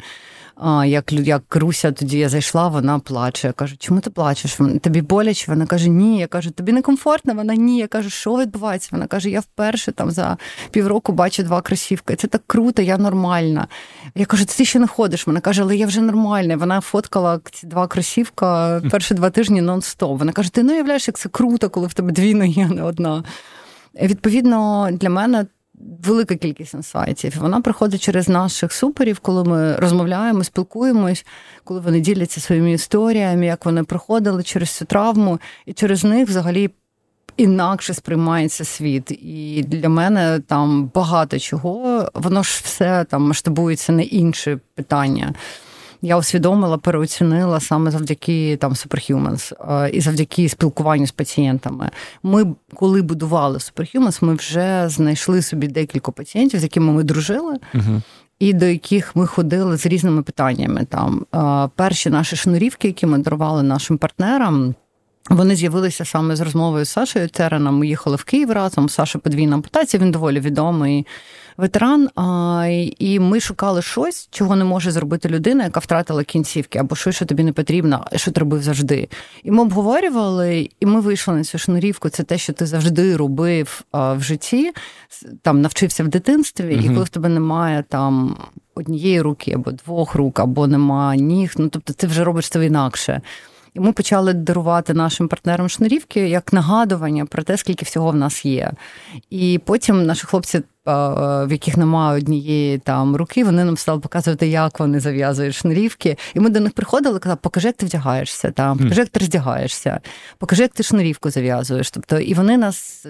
А, Як як Руся тоді я зайшла, вона плаче. Я кажу, чому ти плачеш? Тобі боляче? Вона каже, ні. Я кажу, тобі некомфортно? Вона ні. Я кажу, що відбувається? Вона каже, я вперше там за півроку бачу два кросівки. Це так круто, я нормальна. Я кажу, ти ще не ходиш. Вона каже, але я вже нормальна. Вона фоткала ці два кросівка перші два тижні нон-стоп. Вона каже, ти не уявляєш, як це круто, коли в тебе дві ноги, а не одна. Відповідно, для мене велика кількість інсайтів. Вона приходить через наших суперів, коли ми розмовляємо, спілкуємось, коли вони діляться своїми історіями, як вони проходили через цю травму, і через них взагалі. Інакше сприймається світ, і для мене там багато чого, воно ж все там масштабується на інші питання я усвідомила, переоцінила саме завдяки там Superhumans і завдяки спілкуванню з пацієнтами. Ми, коли будували Superhumans, ми вже знайшли собі декілька пацієнтів, з якими ми дружили. uh І до яких ми ходили з різними питаннями. Там перші наші шнурівки, які ми дарували нашим партнерам, вони з'явилися саме з розмовою з Сашою Тереном. Ми їхали в Київ разом. Саша подвійна ампутація, він доволі відомий ветеран. І ми шукали щось, чого не може зробити людина, яка втратила кінцівки, або щось, що тобі не потрібно, що ти робив завжди. І ми обговорювали, і ми вийшли на цю шнурівку. Це те, що ти завжди робив в житті, там навчився в дитинстві, і коли в тебе немає там. Однієї руки або двох рук, або нема ніг. Ну тобто ти вже робиш це інакше. І ми почали дарувати нашим партнерам шнурівки як нагадування про те, скільки всього в нас є. І потім наші хлопці. В яких немає однієї там руки, вони нам стали показувати, як вони зав'язують шнурівки. І ми до них приходили, казали, покажи, як ти вдягаєшся, там, покажи, як ти роздягаєшся, покажи, як ти шнурівку зав'язуєш. Тобто, і вони нас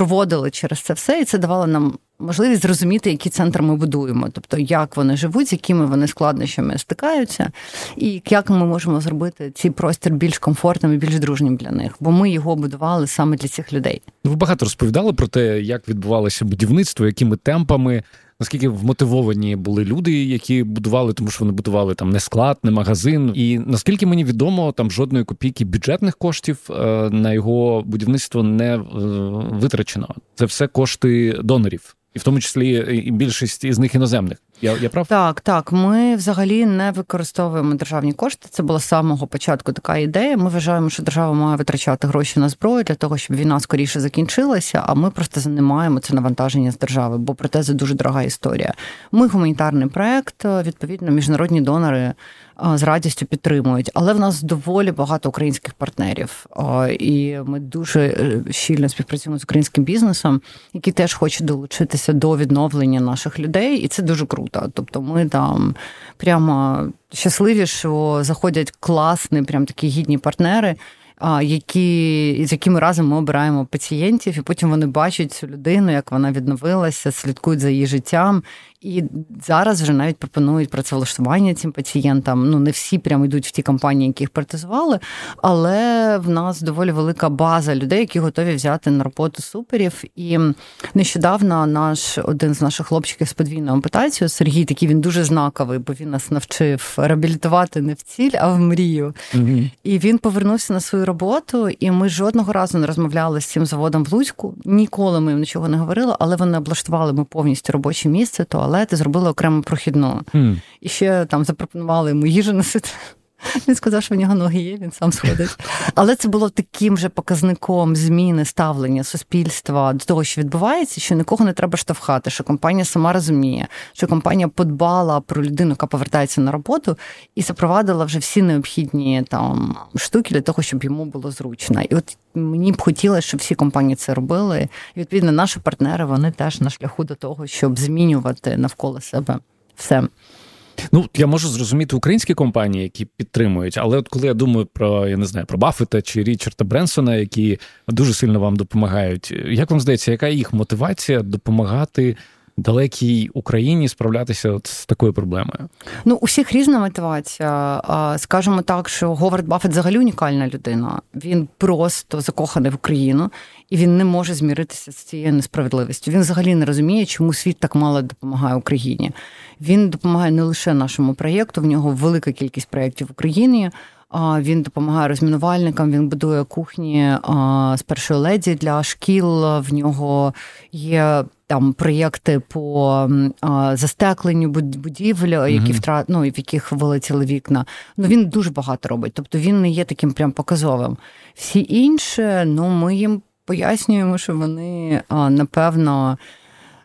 проводили через це все, і це давало нам можливість зрозуміти, які центри ми будуємо, тобто як вони живуть, з якими вони складнощами стикаються, і як ми можемо зробити цей простір більш комфортним і більш дружнім для них, бо ми його будували саме для цих людей. Ви багато розповідали про те, як відбувалося будівництво, якими темпами. Наскільки вмотивовані були люди, які будували, тому що вони будували там не склад, не магазин. І наскільки мені відомо, там жодної копійки бюджетних коштів е, на його будівництво не е, витрачено. Це все кошти донорів і в тому числі і більшість із них іноземних. Я я прав? Так, так. Ми взагалі не використовуємо державні кошти. Це була з самого початку така ідея. Ми вважаємо, що держава має витрачати гроші на зброю для того, щоб війна скоріше закінчилася. А ми просто знімаємо це навантаження з держави, бо проте це дуже дорога історія. Ми гуманітарний проект, відповідно, міжнародні донори з радістю підтримують. Але в нас доволі багато українських партнерів, і ми дуже е, щільно співпрацюємо з українським бізнесом, який теж хоче долучитися до відновлення наших людей, і це дуже круто. Тобто, ми там прямо щасливі, що заходять класні, прям такі гідні партнери які, з якими разом ми обираємо пацієнтів, і потім вони бачать цю людину, як вона відновилася, слідкують за її життям. І зараз вже навіть пропонують працевлаштування цим пацієнтам. Ну не всі прямо йдуть в ті компанії, які їх протезували, але в нас доволі велика база людей, які готові взяти на роботу суперів. І нещодавно наш один з наших хлопчиків з подвійною ампутацією, Сергій, такий він дуже знаковий, бо він нас навчив реабілітувати не в ціль, а в мрію. mm І він повернувся на свою роботу, і ми жодного разу не розмовляли з цим заводом в Луцьку. Ніколи ми їм нічого не говорили, але вони облаштували ми повністю робоче місце, туалети, зробили окремо прохідну. Mm. І ще там запропонували йому їжу носити. Він сказав, що в нього ноги є, він сам сходить. Але це було таким же показником зміни ставлення суспільства до того, що відбувається, що нікого не треба штовхати, що компанія сама розуміє, що компанія подбала про людину, яка повертається на роботу, і запровадила вже всі необхідні там штуки для того, щоб йому було зручно. І от мені б хотілося, щоб всі компанії це робили. І відповідно, наші партнери вони теж на шляху до того, щоб змінювати навколо себе все. Ну, я можу зрозуміти українські компанії, які підтримують, але от коли я думаю про я не знаю про Баффета чи Річарда Бренсона, які дуже сильно вам допомагають, як вам здається, яка їх мотивація допомагати далекій Україні справлятися от з такою проблемою? Ну, у всіх різна мотивація. Скажемо так, що Говард Баффет взагалі унікальна людина. Він просто закоханий в Україну, і він не може зміритися з цією несправедливістю. Він взагалі не розуміє, чому світ так мало допомагає Україні. Він допомагає не лише нашому проєкту, в нього велика кількість проєктів в Україні. Він допомагає розмінувальникам, він будує кухні з першої леді для шкіл. В нього є там проєкти по застекленню будівель, які втрат, ну, в яких вилетіли вікна. Ну він дуже багато робить. Тобто він не є таким прям показовим. Всі інші, ну ми їм пояснюємо, що вони напевно.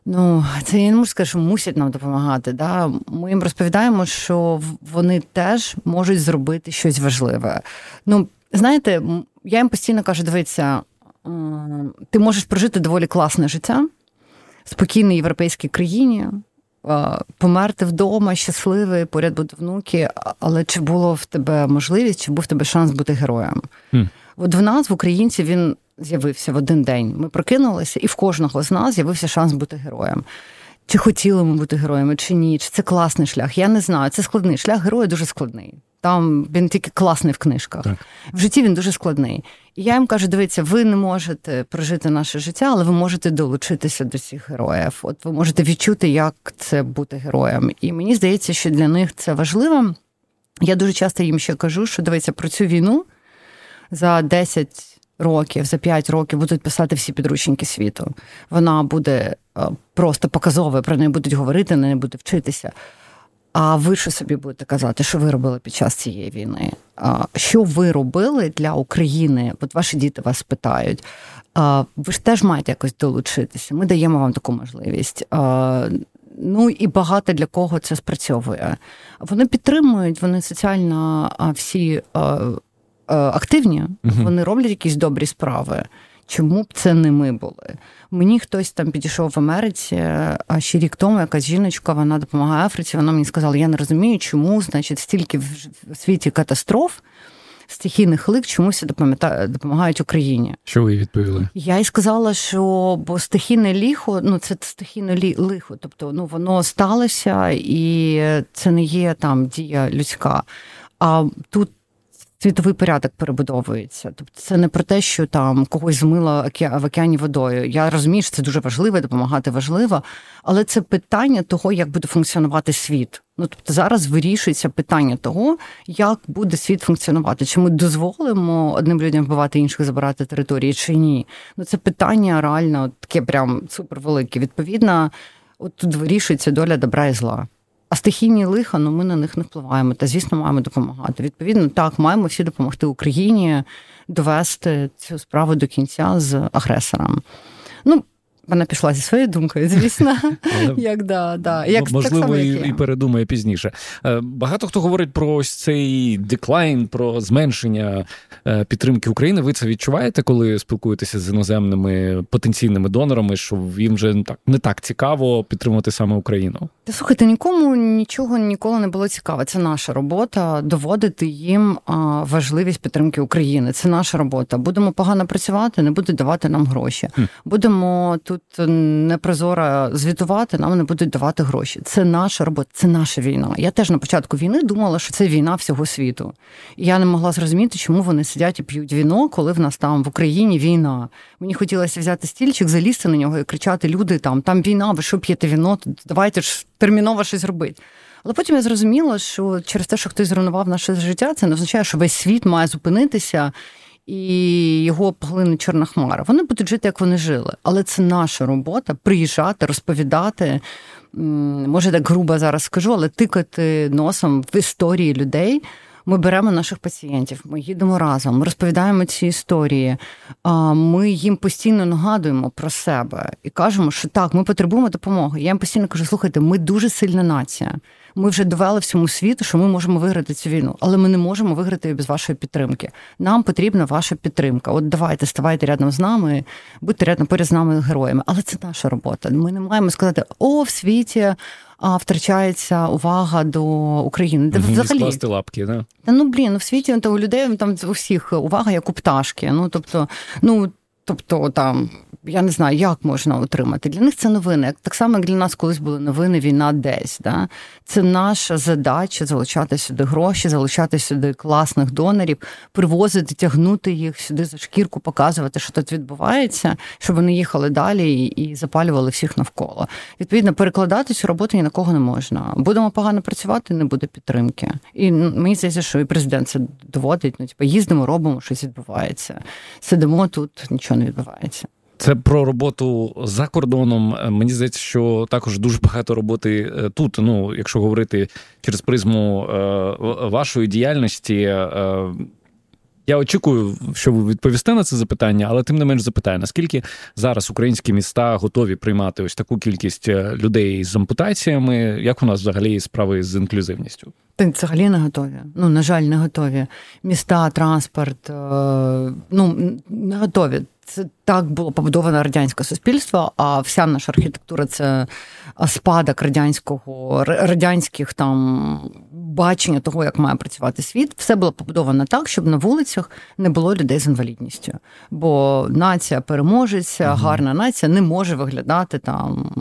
Ну, це я не можу сказати, що мусять нам допомагати. Да? Ми їм розповідаємо, що вони теж можуть зробити щось важливе. Ну, знаєте, я їм постійно кажу: дивіться, ти можеш прожити доволі класне життя спокійній європейській країні, померти вдома, щасливий, поряд будуть внуки, але чи було в тебе можливість, чи був в тебе шанс бути героєм? Mm. От в нас, в українців, він з'явився в один день. Ми прокинулися, і в кожного з нас з'явився шанс бути героєм. Чи хотіли ми бути героями, чи ні? Чи це класний шлях? Я не знаю. Це складний шлях героя дуже складний. Там він тільки класний в книжках. Так. В житті він дуже складний. І я їм кажу: дивіться, ви не можете прожити наше життя, але ви можете долучитися до цих героїв. От ви можете відчути, як це бути героєм. І мені здається, що для них це важливо. Я дуже часто їм ще кажу, що дивіться про цю війну за 10 років, за 5 років будуть писати всі підручники світу. Вона буде просто показовою, про неї будуть говорити, на неї буде вчитися. А ви що собі будете казати, що ви робили під час цієї війни? Що ви робили для України? От ваші діти вас питають. Ви ж теж маєте якось долучитися. Ми даємо вам таку можливість. Ну і багато для кого це спрацьовує. Вони підтримують, вони соціально всі Е, активні, вони роблять якісь добрі справи. Чому б це не ми були? Мені хтось там підійшов в Америці, а ще рік тому якась жіночка, вона допомагає Африці. Вона мені сказала: я не розумію, чому, значить, стільки в світі катастроф, стихійних лик чомусь допомагають Україні. Що ви відповіли? Я й сказала, що бо стихійне ліхо, ну це стихійне лихо, тобто ну воно сталося, і це не є там дія людська. А тут світовий порядок перебудовується. Тобто це не про те, що там когось змило в океані водою. Я розумію, що це дуже важливо, допомагати важливо, але це питання того, як буде функціонувати світ. Ну тобто зараз вирішується питання того, як буде світ функціонувати. Чи ми дозволимо одним людям вбивати інших, забирати території, чи ні? Ну це питання реально таке прям супервелике. Відповідно, от тут вирішується доля добра і зла. А стихійні лиха, ну ми на них не впливаємо та, звісно, маємо допомагати. Відповідно, так, маємо всі допомогти Україні довести цю справу до кінця з агресором. Ну, вона пішла зі своєю думкою, звісно. Як да, да. Як, Можливо, так само, як і, і передумає пізніше. Е, багато хто говорить про ось цей деклайн, про зменшення е, підтримки України. Ви це відчуваєте, коли спілкуєтеся з іноземними потенційними донорами, що їм вже так не так цікаво підтримувати саме Україну? Та слухайте, нікому нічого ніколи не було цікаво. Це наша робота доводити їм важливість підтримки України. Це наша робота. Будемо погано працювати, не будуть давати нам гроші. Будемо тут непрозоро звітувати, нам не будуть давати гроші. Це наша робота, це наша війна. Я теж на початку війни думала, що це війна всього світу. І я не могла зрозуміти, чому вони сидять і п'ють віно, коли в нас там в Україні війна. Мені хотілося взяти стільчик, залізти на нього і кричати: Люди, там там війна, ви що п'єте віно? Давайте ж терміново щось робити. Але потім я зрозуміла, що через те, що хтось зруйнував наше життя, це не означає, що весь світ має зупинитися і його поглине чорна хмара. Вони будуть жити, як вони жили. Але це наша робота приїжджати, розповідати. Може, так грубо зараз скажу, але тикати носом в історії людей. Ми беремо наших пацієнтів, ми їдемо разом, розповідаємо ці історії. Ми їм постійно нагадуємо про себе і кажемо, що так, ми потребуємо допомоги. Я їм постійно кажу, слухайте, ми дуже сильна нація. Ми вже довели всьому світу, що ми можемо виграти цю війну, але ми не можемо виграти її без вашої підтримки. Нам потрібна ваша підтримка. От давайте ставайте рядом з нами, будьте рядом поряд з нами героями. Але це наша робота. Ми не маємо сказати, о, в світі. А втрачається увага до України. Де взагалі скласти лапки, да? Та ну блін, ну в світі то у людей там у всіх увага як у пташки. Ну тобто, ну тобто там я не знаю, як можна отримати. Для них це новини. Так само, як для нас колись були новини, війна десь. Да? Це наша задача залучати сюди гроші, залучати сюди класних донорів, привозити, тягнути їх сюди за шкірку, показувати, що тут відбувається, щоб вони їхали далі і запалювали всіх навколо. Відповідно, перекладати цю роботу ні на кого не можна. Будемо погано працювати, не буде підтримки. І мені здається, що і президент це доводить. Ну, типу, їздимо, робимо, щось відбувається. Сидимо тут, нічого не відбувається. Це про роботу за кордоном. Е, мені здається, що також дуже багато роботи е, тут. Ну, якщо говорити через призму е, вашої діяльності. Я очікую, що ви відповісте на це запитання, але тим не менш запитаю, наскільки зараз українські міста готові приймати ось таку кількість людей з ампутаціями? Як у нас взагалі справи з інклюзивністю? Та взагалі не готові. Ну на жаль, не готові. Міста, транспорт, ну не готові. Це так було побудоване радянське суспільство, а вся наша архітектура це спадок радянського радянських там бачення того, як має працювати світ. Все було побудовано так, щоб на вулицях не було людей з інвалідністю. Бо нація переможеться, угу. гарна нація не може виглядати там.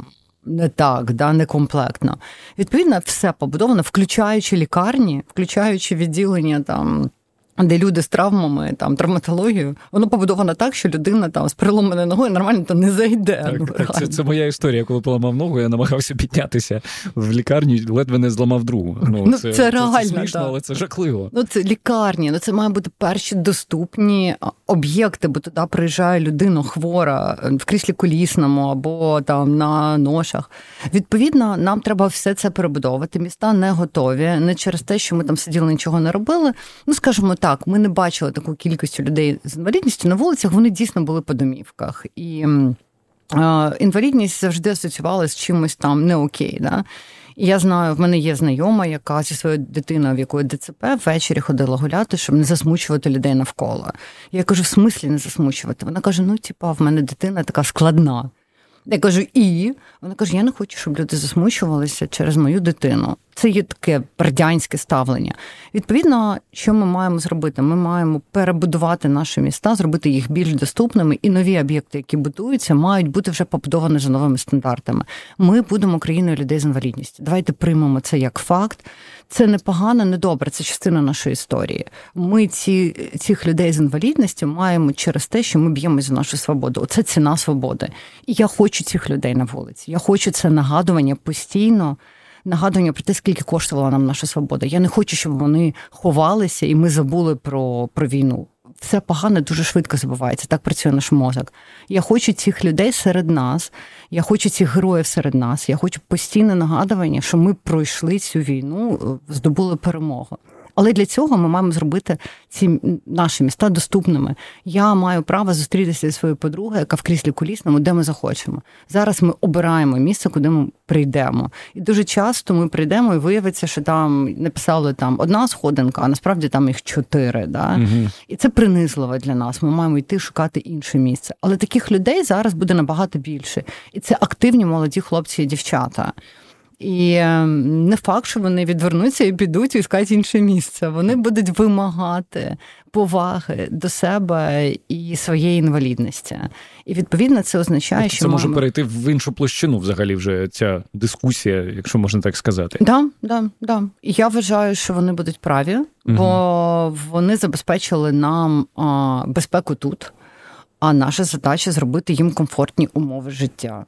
Не так, да, некомплектно. Відповідно, все побудовано, включаючи лікарні, включаючи відділення там де люди з травмами, там травматологію, воно побудовано так, що людина там з переломаною ногою нормально то не зайде. Так, ну, так, Це це моя історія. Коли поламав ногу, я намагався піднятися в лікарні, ледве не зламав другу. Ну, ну Це це, реально, це смішно, так. але це жахливо. Ну це лікарні, ну це має бути перші доступні об'єкти, бо туди приїжджає людина хвора в кріслі колісному або там на ношах. Відповідно, нам треба все це перебудовувати. Міста не готові, не через те, що ми там сиділи, нічого не робили. Ну скажімо так, ми не бачили таку кількість людей з інвалідністю на вулицях. Вони дійсно були по домівках. І інвалідність завжди асоціювалася з чимось там не окей. Да? І я знаю, в мене є знайома, яка зі своєю дитиною, в якої ДЦП, ввечері ходила гуляти, щоб не засмучувати людей навколо. Я кажу, в смислі не засмучувати. Вона каже: ну, типа, в мене дитина така складна. Я кажу, і вона каже: я не хочу, щоб люди засмучувалися через мою дитину. Це є таке радянське ставлення. Відповідно, що ми маємо зробити? Ми маємо перебудувати наші міста, зробити їх більш доступними, і нові об'єкти, які будуються, мають бути вже побудовані за новими стандартами. Ми будемо країною людей з інвалідністю. Давайте приймемо це як факт. Це не погано, не добре, це частина нашої історії. Ми ці, цих людей з інвалідністю маємо через те, що ми б'ємося за нашу свободу. Оце ціна свободи. І я хочу цих людей на вулиці. Я хочу це нагадування постійно нагадування про те, скільки коштувала нам наша свобода. Я не хочу, щоб вони ховалися, і ми забули про, про війну. Все погане дуже швидко забувається. Так працює наш мозок. Я хочу цих людей серед нас, я хочу цих героїв серед нас. Я хочу постійне нагадування, що ми пройшли цю війну, е, здобули перемогу. Але для цього ми маємо зробити ці наші міста доступними. Я маю право зустрітися зі своєю подругою, яка в кріслі колісному, де ми захочемо. Зараз ми обираємо місце, куди ми прийдемо. І дуже часто ми прийдемо і виявиться, що там написали там одна сходинка, а насправді там їх чотири. Да? Угу. І це принизливо для нас. Ми маємо йти шукати інше місце. Але таких людей зараз буде набагато більше. І це активні молоді хлопці і дівчата. І ем, не факт, що вони відвернуться і підуть і скажуть інше місце. Вони будуть вимагати поваги до себе і своєї інвалідності. І відповідно це означає, тобто що це може перейти в іншу площину, взагалі, вже ця дискусія, якщо можна так сказати. Да, да, да. Я вважаю, що вони будуть праві, бо угу. вони забезпечили нам безпеку тут. А наша задача зробити їм комфортні умови життя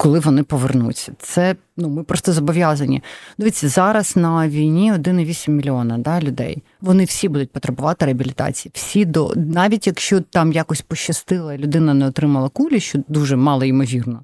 коли вони повернуться. Це ну ми просто зобов'язані. Дивіться, зараз на війні 1,8 мільйона да, людей. Вони всі будуть потребувати реабілітації. Всі до навіть якщо там якось пощастило, людина не отримала кулі, що дуже мало ймовірно.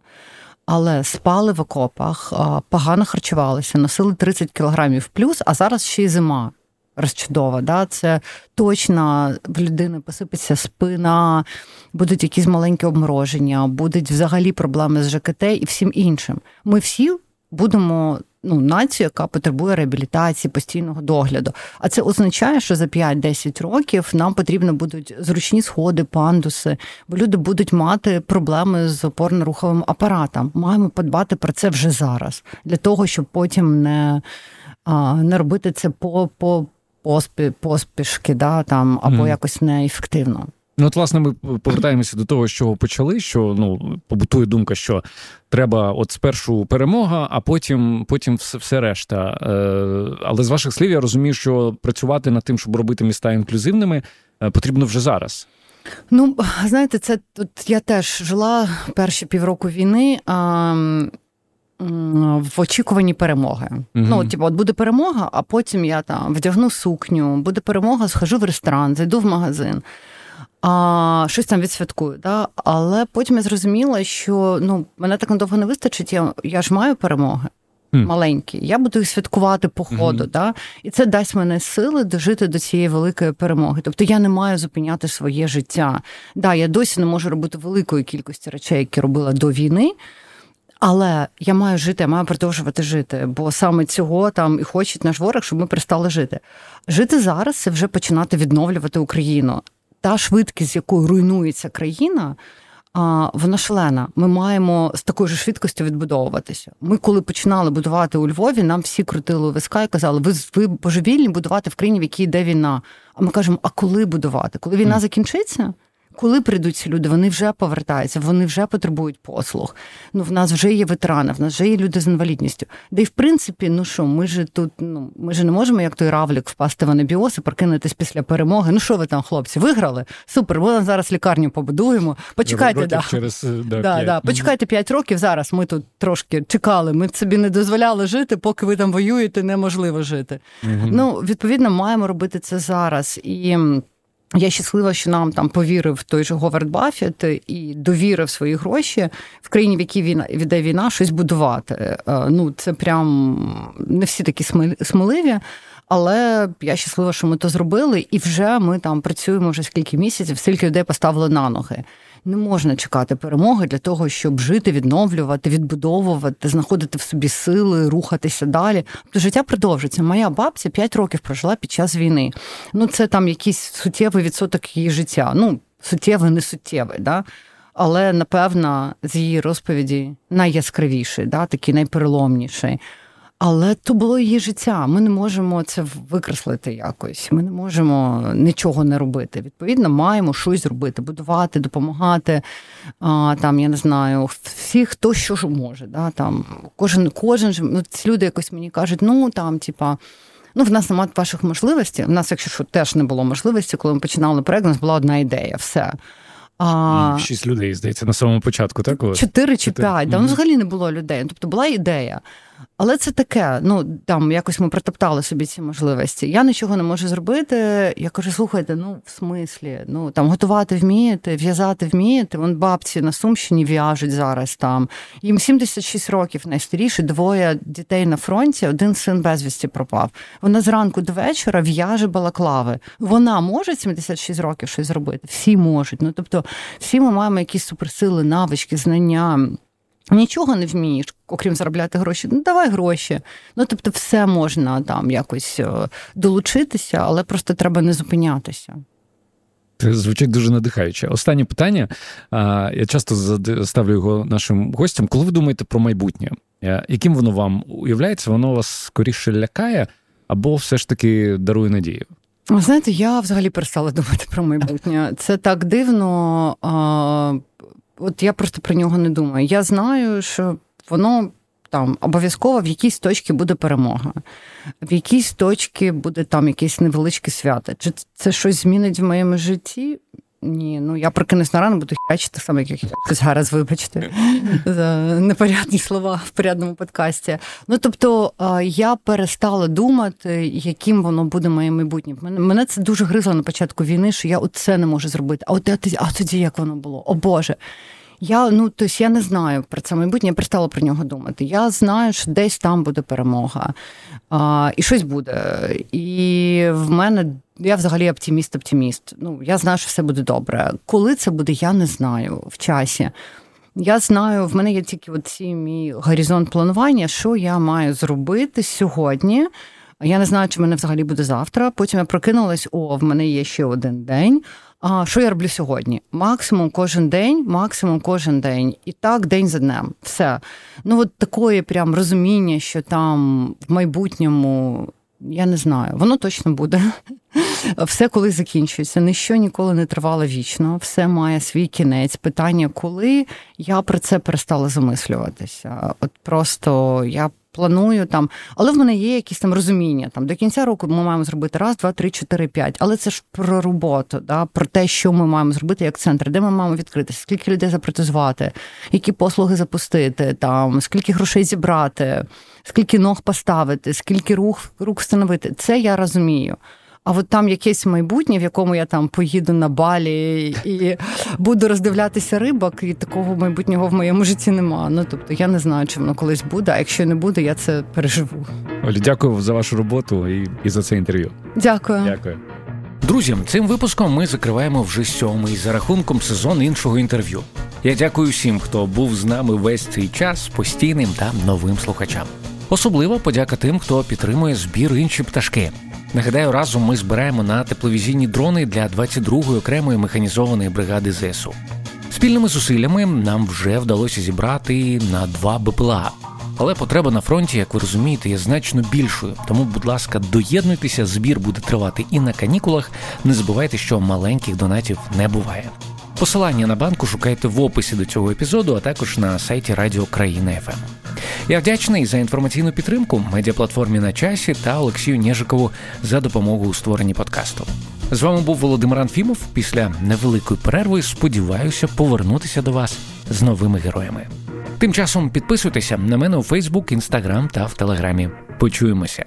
Але спали в окопах, погано харчувалися, носили 30 кілограмів плюс, а зараз ще й зима розчудова. Да? Це точно в людини посипеться спина, будуть якісь маленькі обмороження, будуть взагалі проблеми з ЖКТ і всім іншим. Ми всі будемо. Ну, націю, яка потребує реабілітації, постійного догляду. А це означає, що за 5-10 років нам потрібно будуть зручні сходи, пандуси, бо люди будуть мати проблеми з опорно-руховим апаратом. Маємо подбати про це вже зараз, для того, щоб потім не не робити це по по поспі, поспішки, да, там, або mm. якось неефективно. Ну, от, власне, ми повертаємося до того, чого почали. Що ну побутує думка, що треба от спершу перемога, а потім потім все все решта. Е, Але з ваших слів я розумію, що працювати над тим, щоб робити міста інклюзивними, е, потрібно вже зараз. Ну, знаєте, це тут я теж жила перші півроку війни. А, в очікуванні перемоги. mm Ну, типу, от буде перемога, а потім я там вдягну сукню, буде перемога, схожу в ресторан, зайду в магазин, а щось там відсвяткую. Да? Але потім я зрозуміла, що ну, мене так надовго не вистачить, я я ж маю перемоги. Mm. Маленькі, я буду їх святкувати по ходу, mm-hmm. да? і це дасть мене сили дожити до цієї великої перемоги. Тобто я не маю зупиняти своє життя. Да, я досі не можу робити великої кількості речей, які робила до війни. Але я маю жити, я маю продовжувати жити, бо саме цього там і хоче наш ворог, щоб ми перестали жити. Жити зараз це вже починати відновлювати Україну. Та швидкість, з якою руйнується країна, вона шалена. Ми маємо з такою ж швидкістю відбудовуватися. Ми, коли починали будувати у Львові, нам всі крутили виска і казали, ви ви божевільні будувати в країні, в якій йде війна. А ми кажемо, а коли будувати? Коли війна закінчиться? Коли прийдуть ці люди, вони вже повертаються, вони вже потребують послуг. Ну, в нас вже є ветерани, в нас вже є люди з інвалідністю. Де й в принципі, ну що, ми ж тут, ну ми ж не можемо, як той равлік, впасти в анабіоз і прокинутись після перемоги. Ну що ви там, хлопці, виграли? Супер, ми зараз лікарню побудуємо. Почекайте, да. через е, да, да, да. почекайте 5 років. Зараз ми тут трошки чекали. Ми собі не дозволяли жити, поки ви там воюєте, неможливо жити. Угу. Ну, відповідно, маємо робити це зараз і. Я щаслива, що нам там повірив той же Говард Баффет і довірив свої гроші в країні, в якій війна віде війна, щось будувати. Е, ну це прям не всі такі сміливі, але я щаслива, що ми то зробили, і вже ми там працюємо вже скільки місяців, скільки людей поставили на ноги не можна чекати перемоги для того, щоб жити, відновлювати, відбудовувати, знаходити в собі сили, рухатися далі. Тобто життя продовжиться. Моя бабця 5 років прожила під час війни. Ну, це там якийсь суттєвий відсоток її життя. Ну, суттєвий, не суттєвий, да? але напевно з її розповіді найяскравіший, да? такий найпереломніший. Але то було її життя. Ми не можемо це викреслити якось. Ми не можемо нічого не робити. Відповідно, маємо щось робити, будувати, допомагати. А, Там я не знаю, всі, хто що ж може. Да? Там Кожен кожен ну, ці люди якось мені кажуть, ну там, типа. Ну, в нас немає ваших можливостей. В нас, якщо що, теж не було можливості, коли ми починали проект, у нас була одна ідея. Все. А... Шість людей, здається, на самому початку, так? Чотири чи п'ять. Да, ну, взагалі не було людей. Тобто була ідея. Але це таке, ну там якось ми протоптали собі ці можливості. Я нічого не можу зробити. Я кажу, слухайте, ну в смислі, ну там готувати вмієте, в'язати вмієте. Вон бабці на Сумщині в'яжуть зараз там. Їм 76 років найстаріші, двоє дітей на фронті, один син безвісті пропав. Вона зранку до вечора в'яже балаклави. Вона може 76 років щось зробити. Всі можуть. Ну тобто, всі ми маємо якісь суперсили, навички, знання. Нічого не вмієш, окрім заробляти гроші. Ну давай гроші. Ну тобто, все можна там якось е, долучитися, але просто треба не зупинятися. Це звучить дуже надихаюче. Останнє питання. Я часто ставлю його нашим гостям. Коли ви думаєте про майбутнє, е, яким воно вам уявляється, воно вас скоріше лякає або все ж таки дарує надію? Знаєте, я взагалі перестала думати про майбутнє. Це так дивно. От я просто про нього не думаю. Я знаю, що воно там обов'язково в якійсь точці буде перемога, в якійсь точці буде там якесь невеличке свято. Чи це щось змінить в моєму житті? Ні, ну я прокинусь на рану, буду хячити саме, як я зараз, вибачте, за непорядні слова в порядному подкасті. Ну тобто я перестала думати, яким воно буде моє майбутнє. Мене це дуже гризло на початку війни, що я оце не можу зробити. А от а тоді як воно було? О Боже. Я ну тобто я не знаю про це майбутнє, я перестала про нього думати. Я знаю, що десь там буде перемога, а, і щось буде. І в мене я взагалі оптиміст-оптиміст. Ну я знаю, що все буде добре. Коли це буде, я не знаю в часі. Я знаю, в мене є тільки оці мій горизонт планування, що я маю зробити сьогодні. Я не знаю, чи мене взагалі буде завтра. Потім я прокинулась: о, в мене є ще один день. А що я роблю сьогодні? Максимум кожен день, максимум кожен день. І так день за днем. Все. Ну, от такої прям розуміння, що там в майбутньому. Я не знаю, воно точно буде. Все коли закінчується. Ніщо ніколи не тривало вічно, все має свій кінець. Питання, коли я про це перестала замислюватися. От просто я планую там, але в мене є якісь там розуміння. Там До кінця року ми маємо зробити раз, два, три, чотири, п'ять. Але це ж про роботу, да, про те, що ми маємо зробити як центр, де ми маємо відкритися, скільки людей запротезувати, які послуги запустити, там, скільки грошей зібрати, скільки ног поставити, скільки рук, рук встановити. Це я розумію. А от там якесь майбутнє, в якому я там поїду на балі і буду роздивлятися рибок, і такого майбутнього в моєму житті нема. Ну тобто я не знаю, чи воно колись буде. А якщо не буде, я це переживу. Олі, дякую за вашу роботу і, і за це інтерв'ю. Дякую. Дякую. Друзі, цим випуском ми закриваємо вже сьомий за рахунком сезон іншого інтерв'ю. Я дякую всім, хто був з нами весь цей час постійним та новим слухачам. Особлива подяка тим, хто підтримує збір інші пташки. Нагадаю, разом ми збираємо на тепловізійні дрони для 22-ї окремої механізованої бригади ЗСУ. Спільними зусиллями нам вже вдалося зібрати на два БПЛА. Але потреба на фронті, як ви розумієте, є значно більшою. Тому, будь ласка, доєднуйтеся, збір буде тривати і на канікулах. Не забувайте, що маленьких донатів не буває. Посилання на банку шукайте в описі до цього епізоду, а також на сайті Радіо Країна ФМ. Я вдячний за інформаційну підтримку медіаплатформі на часі та Олексію Нєжикову за допомогу у створенні подкасту. З вами був Володимир Анфімов. Після невеликої перерви сподіваюся повернутися до вас з новими героями. Тим часом підписуйтеся на мене у Фейсбук, Інстаграм та в Телеграмі. Почуємося.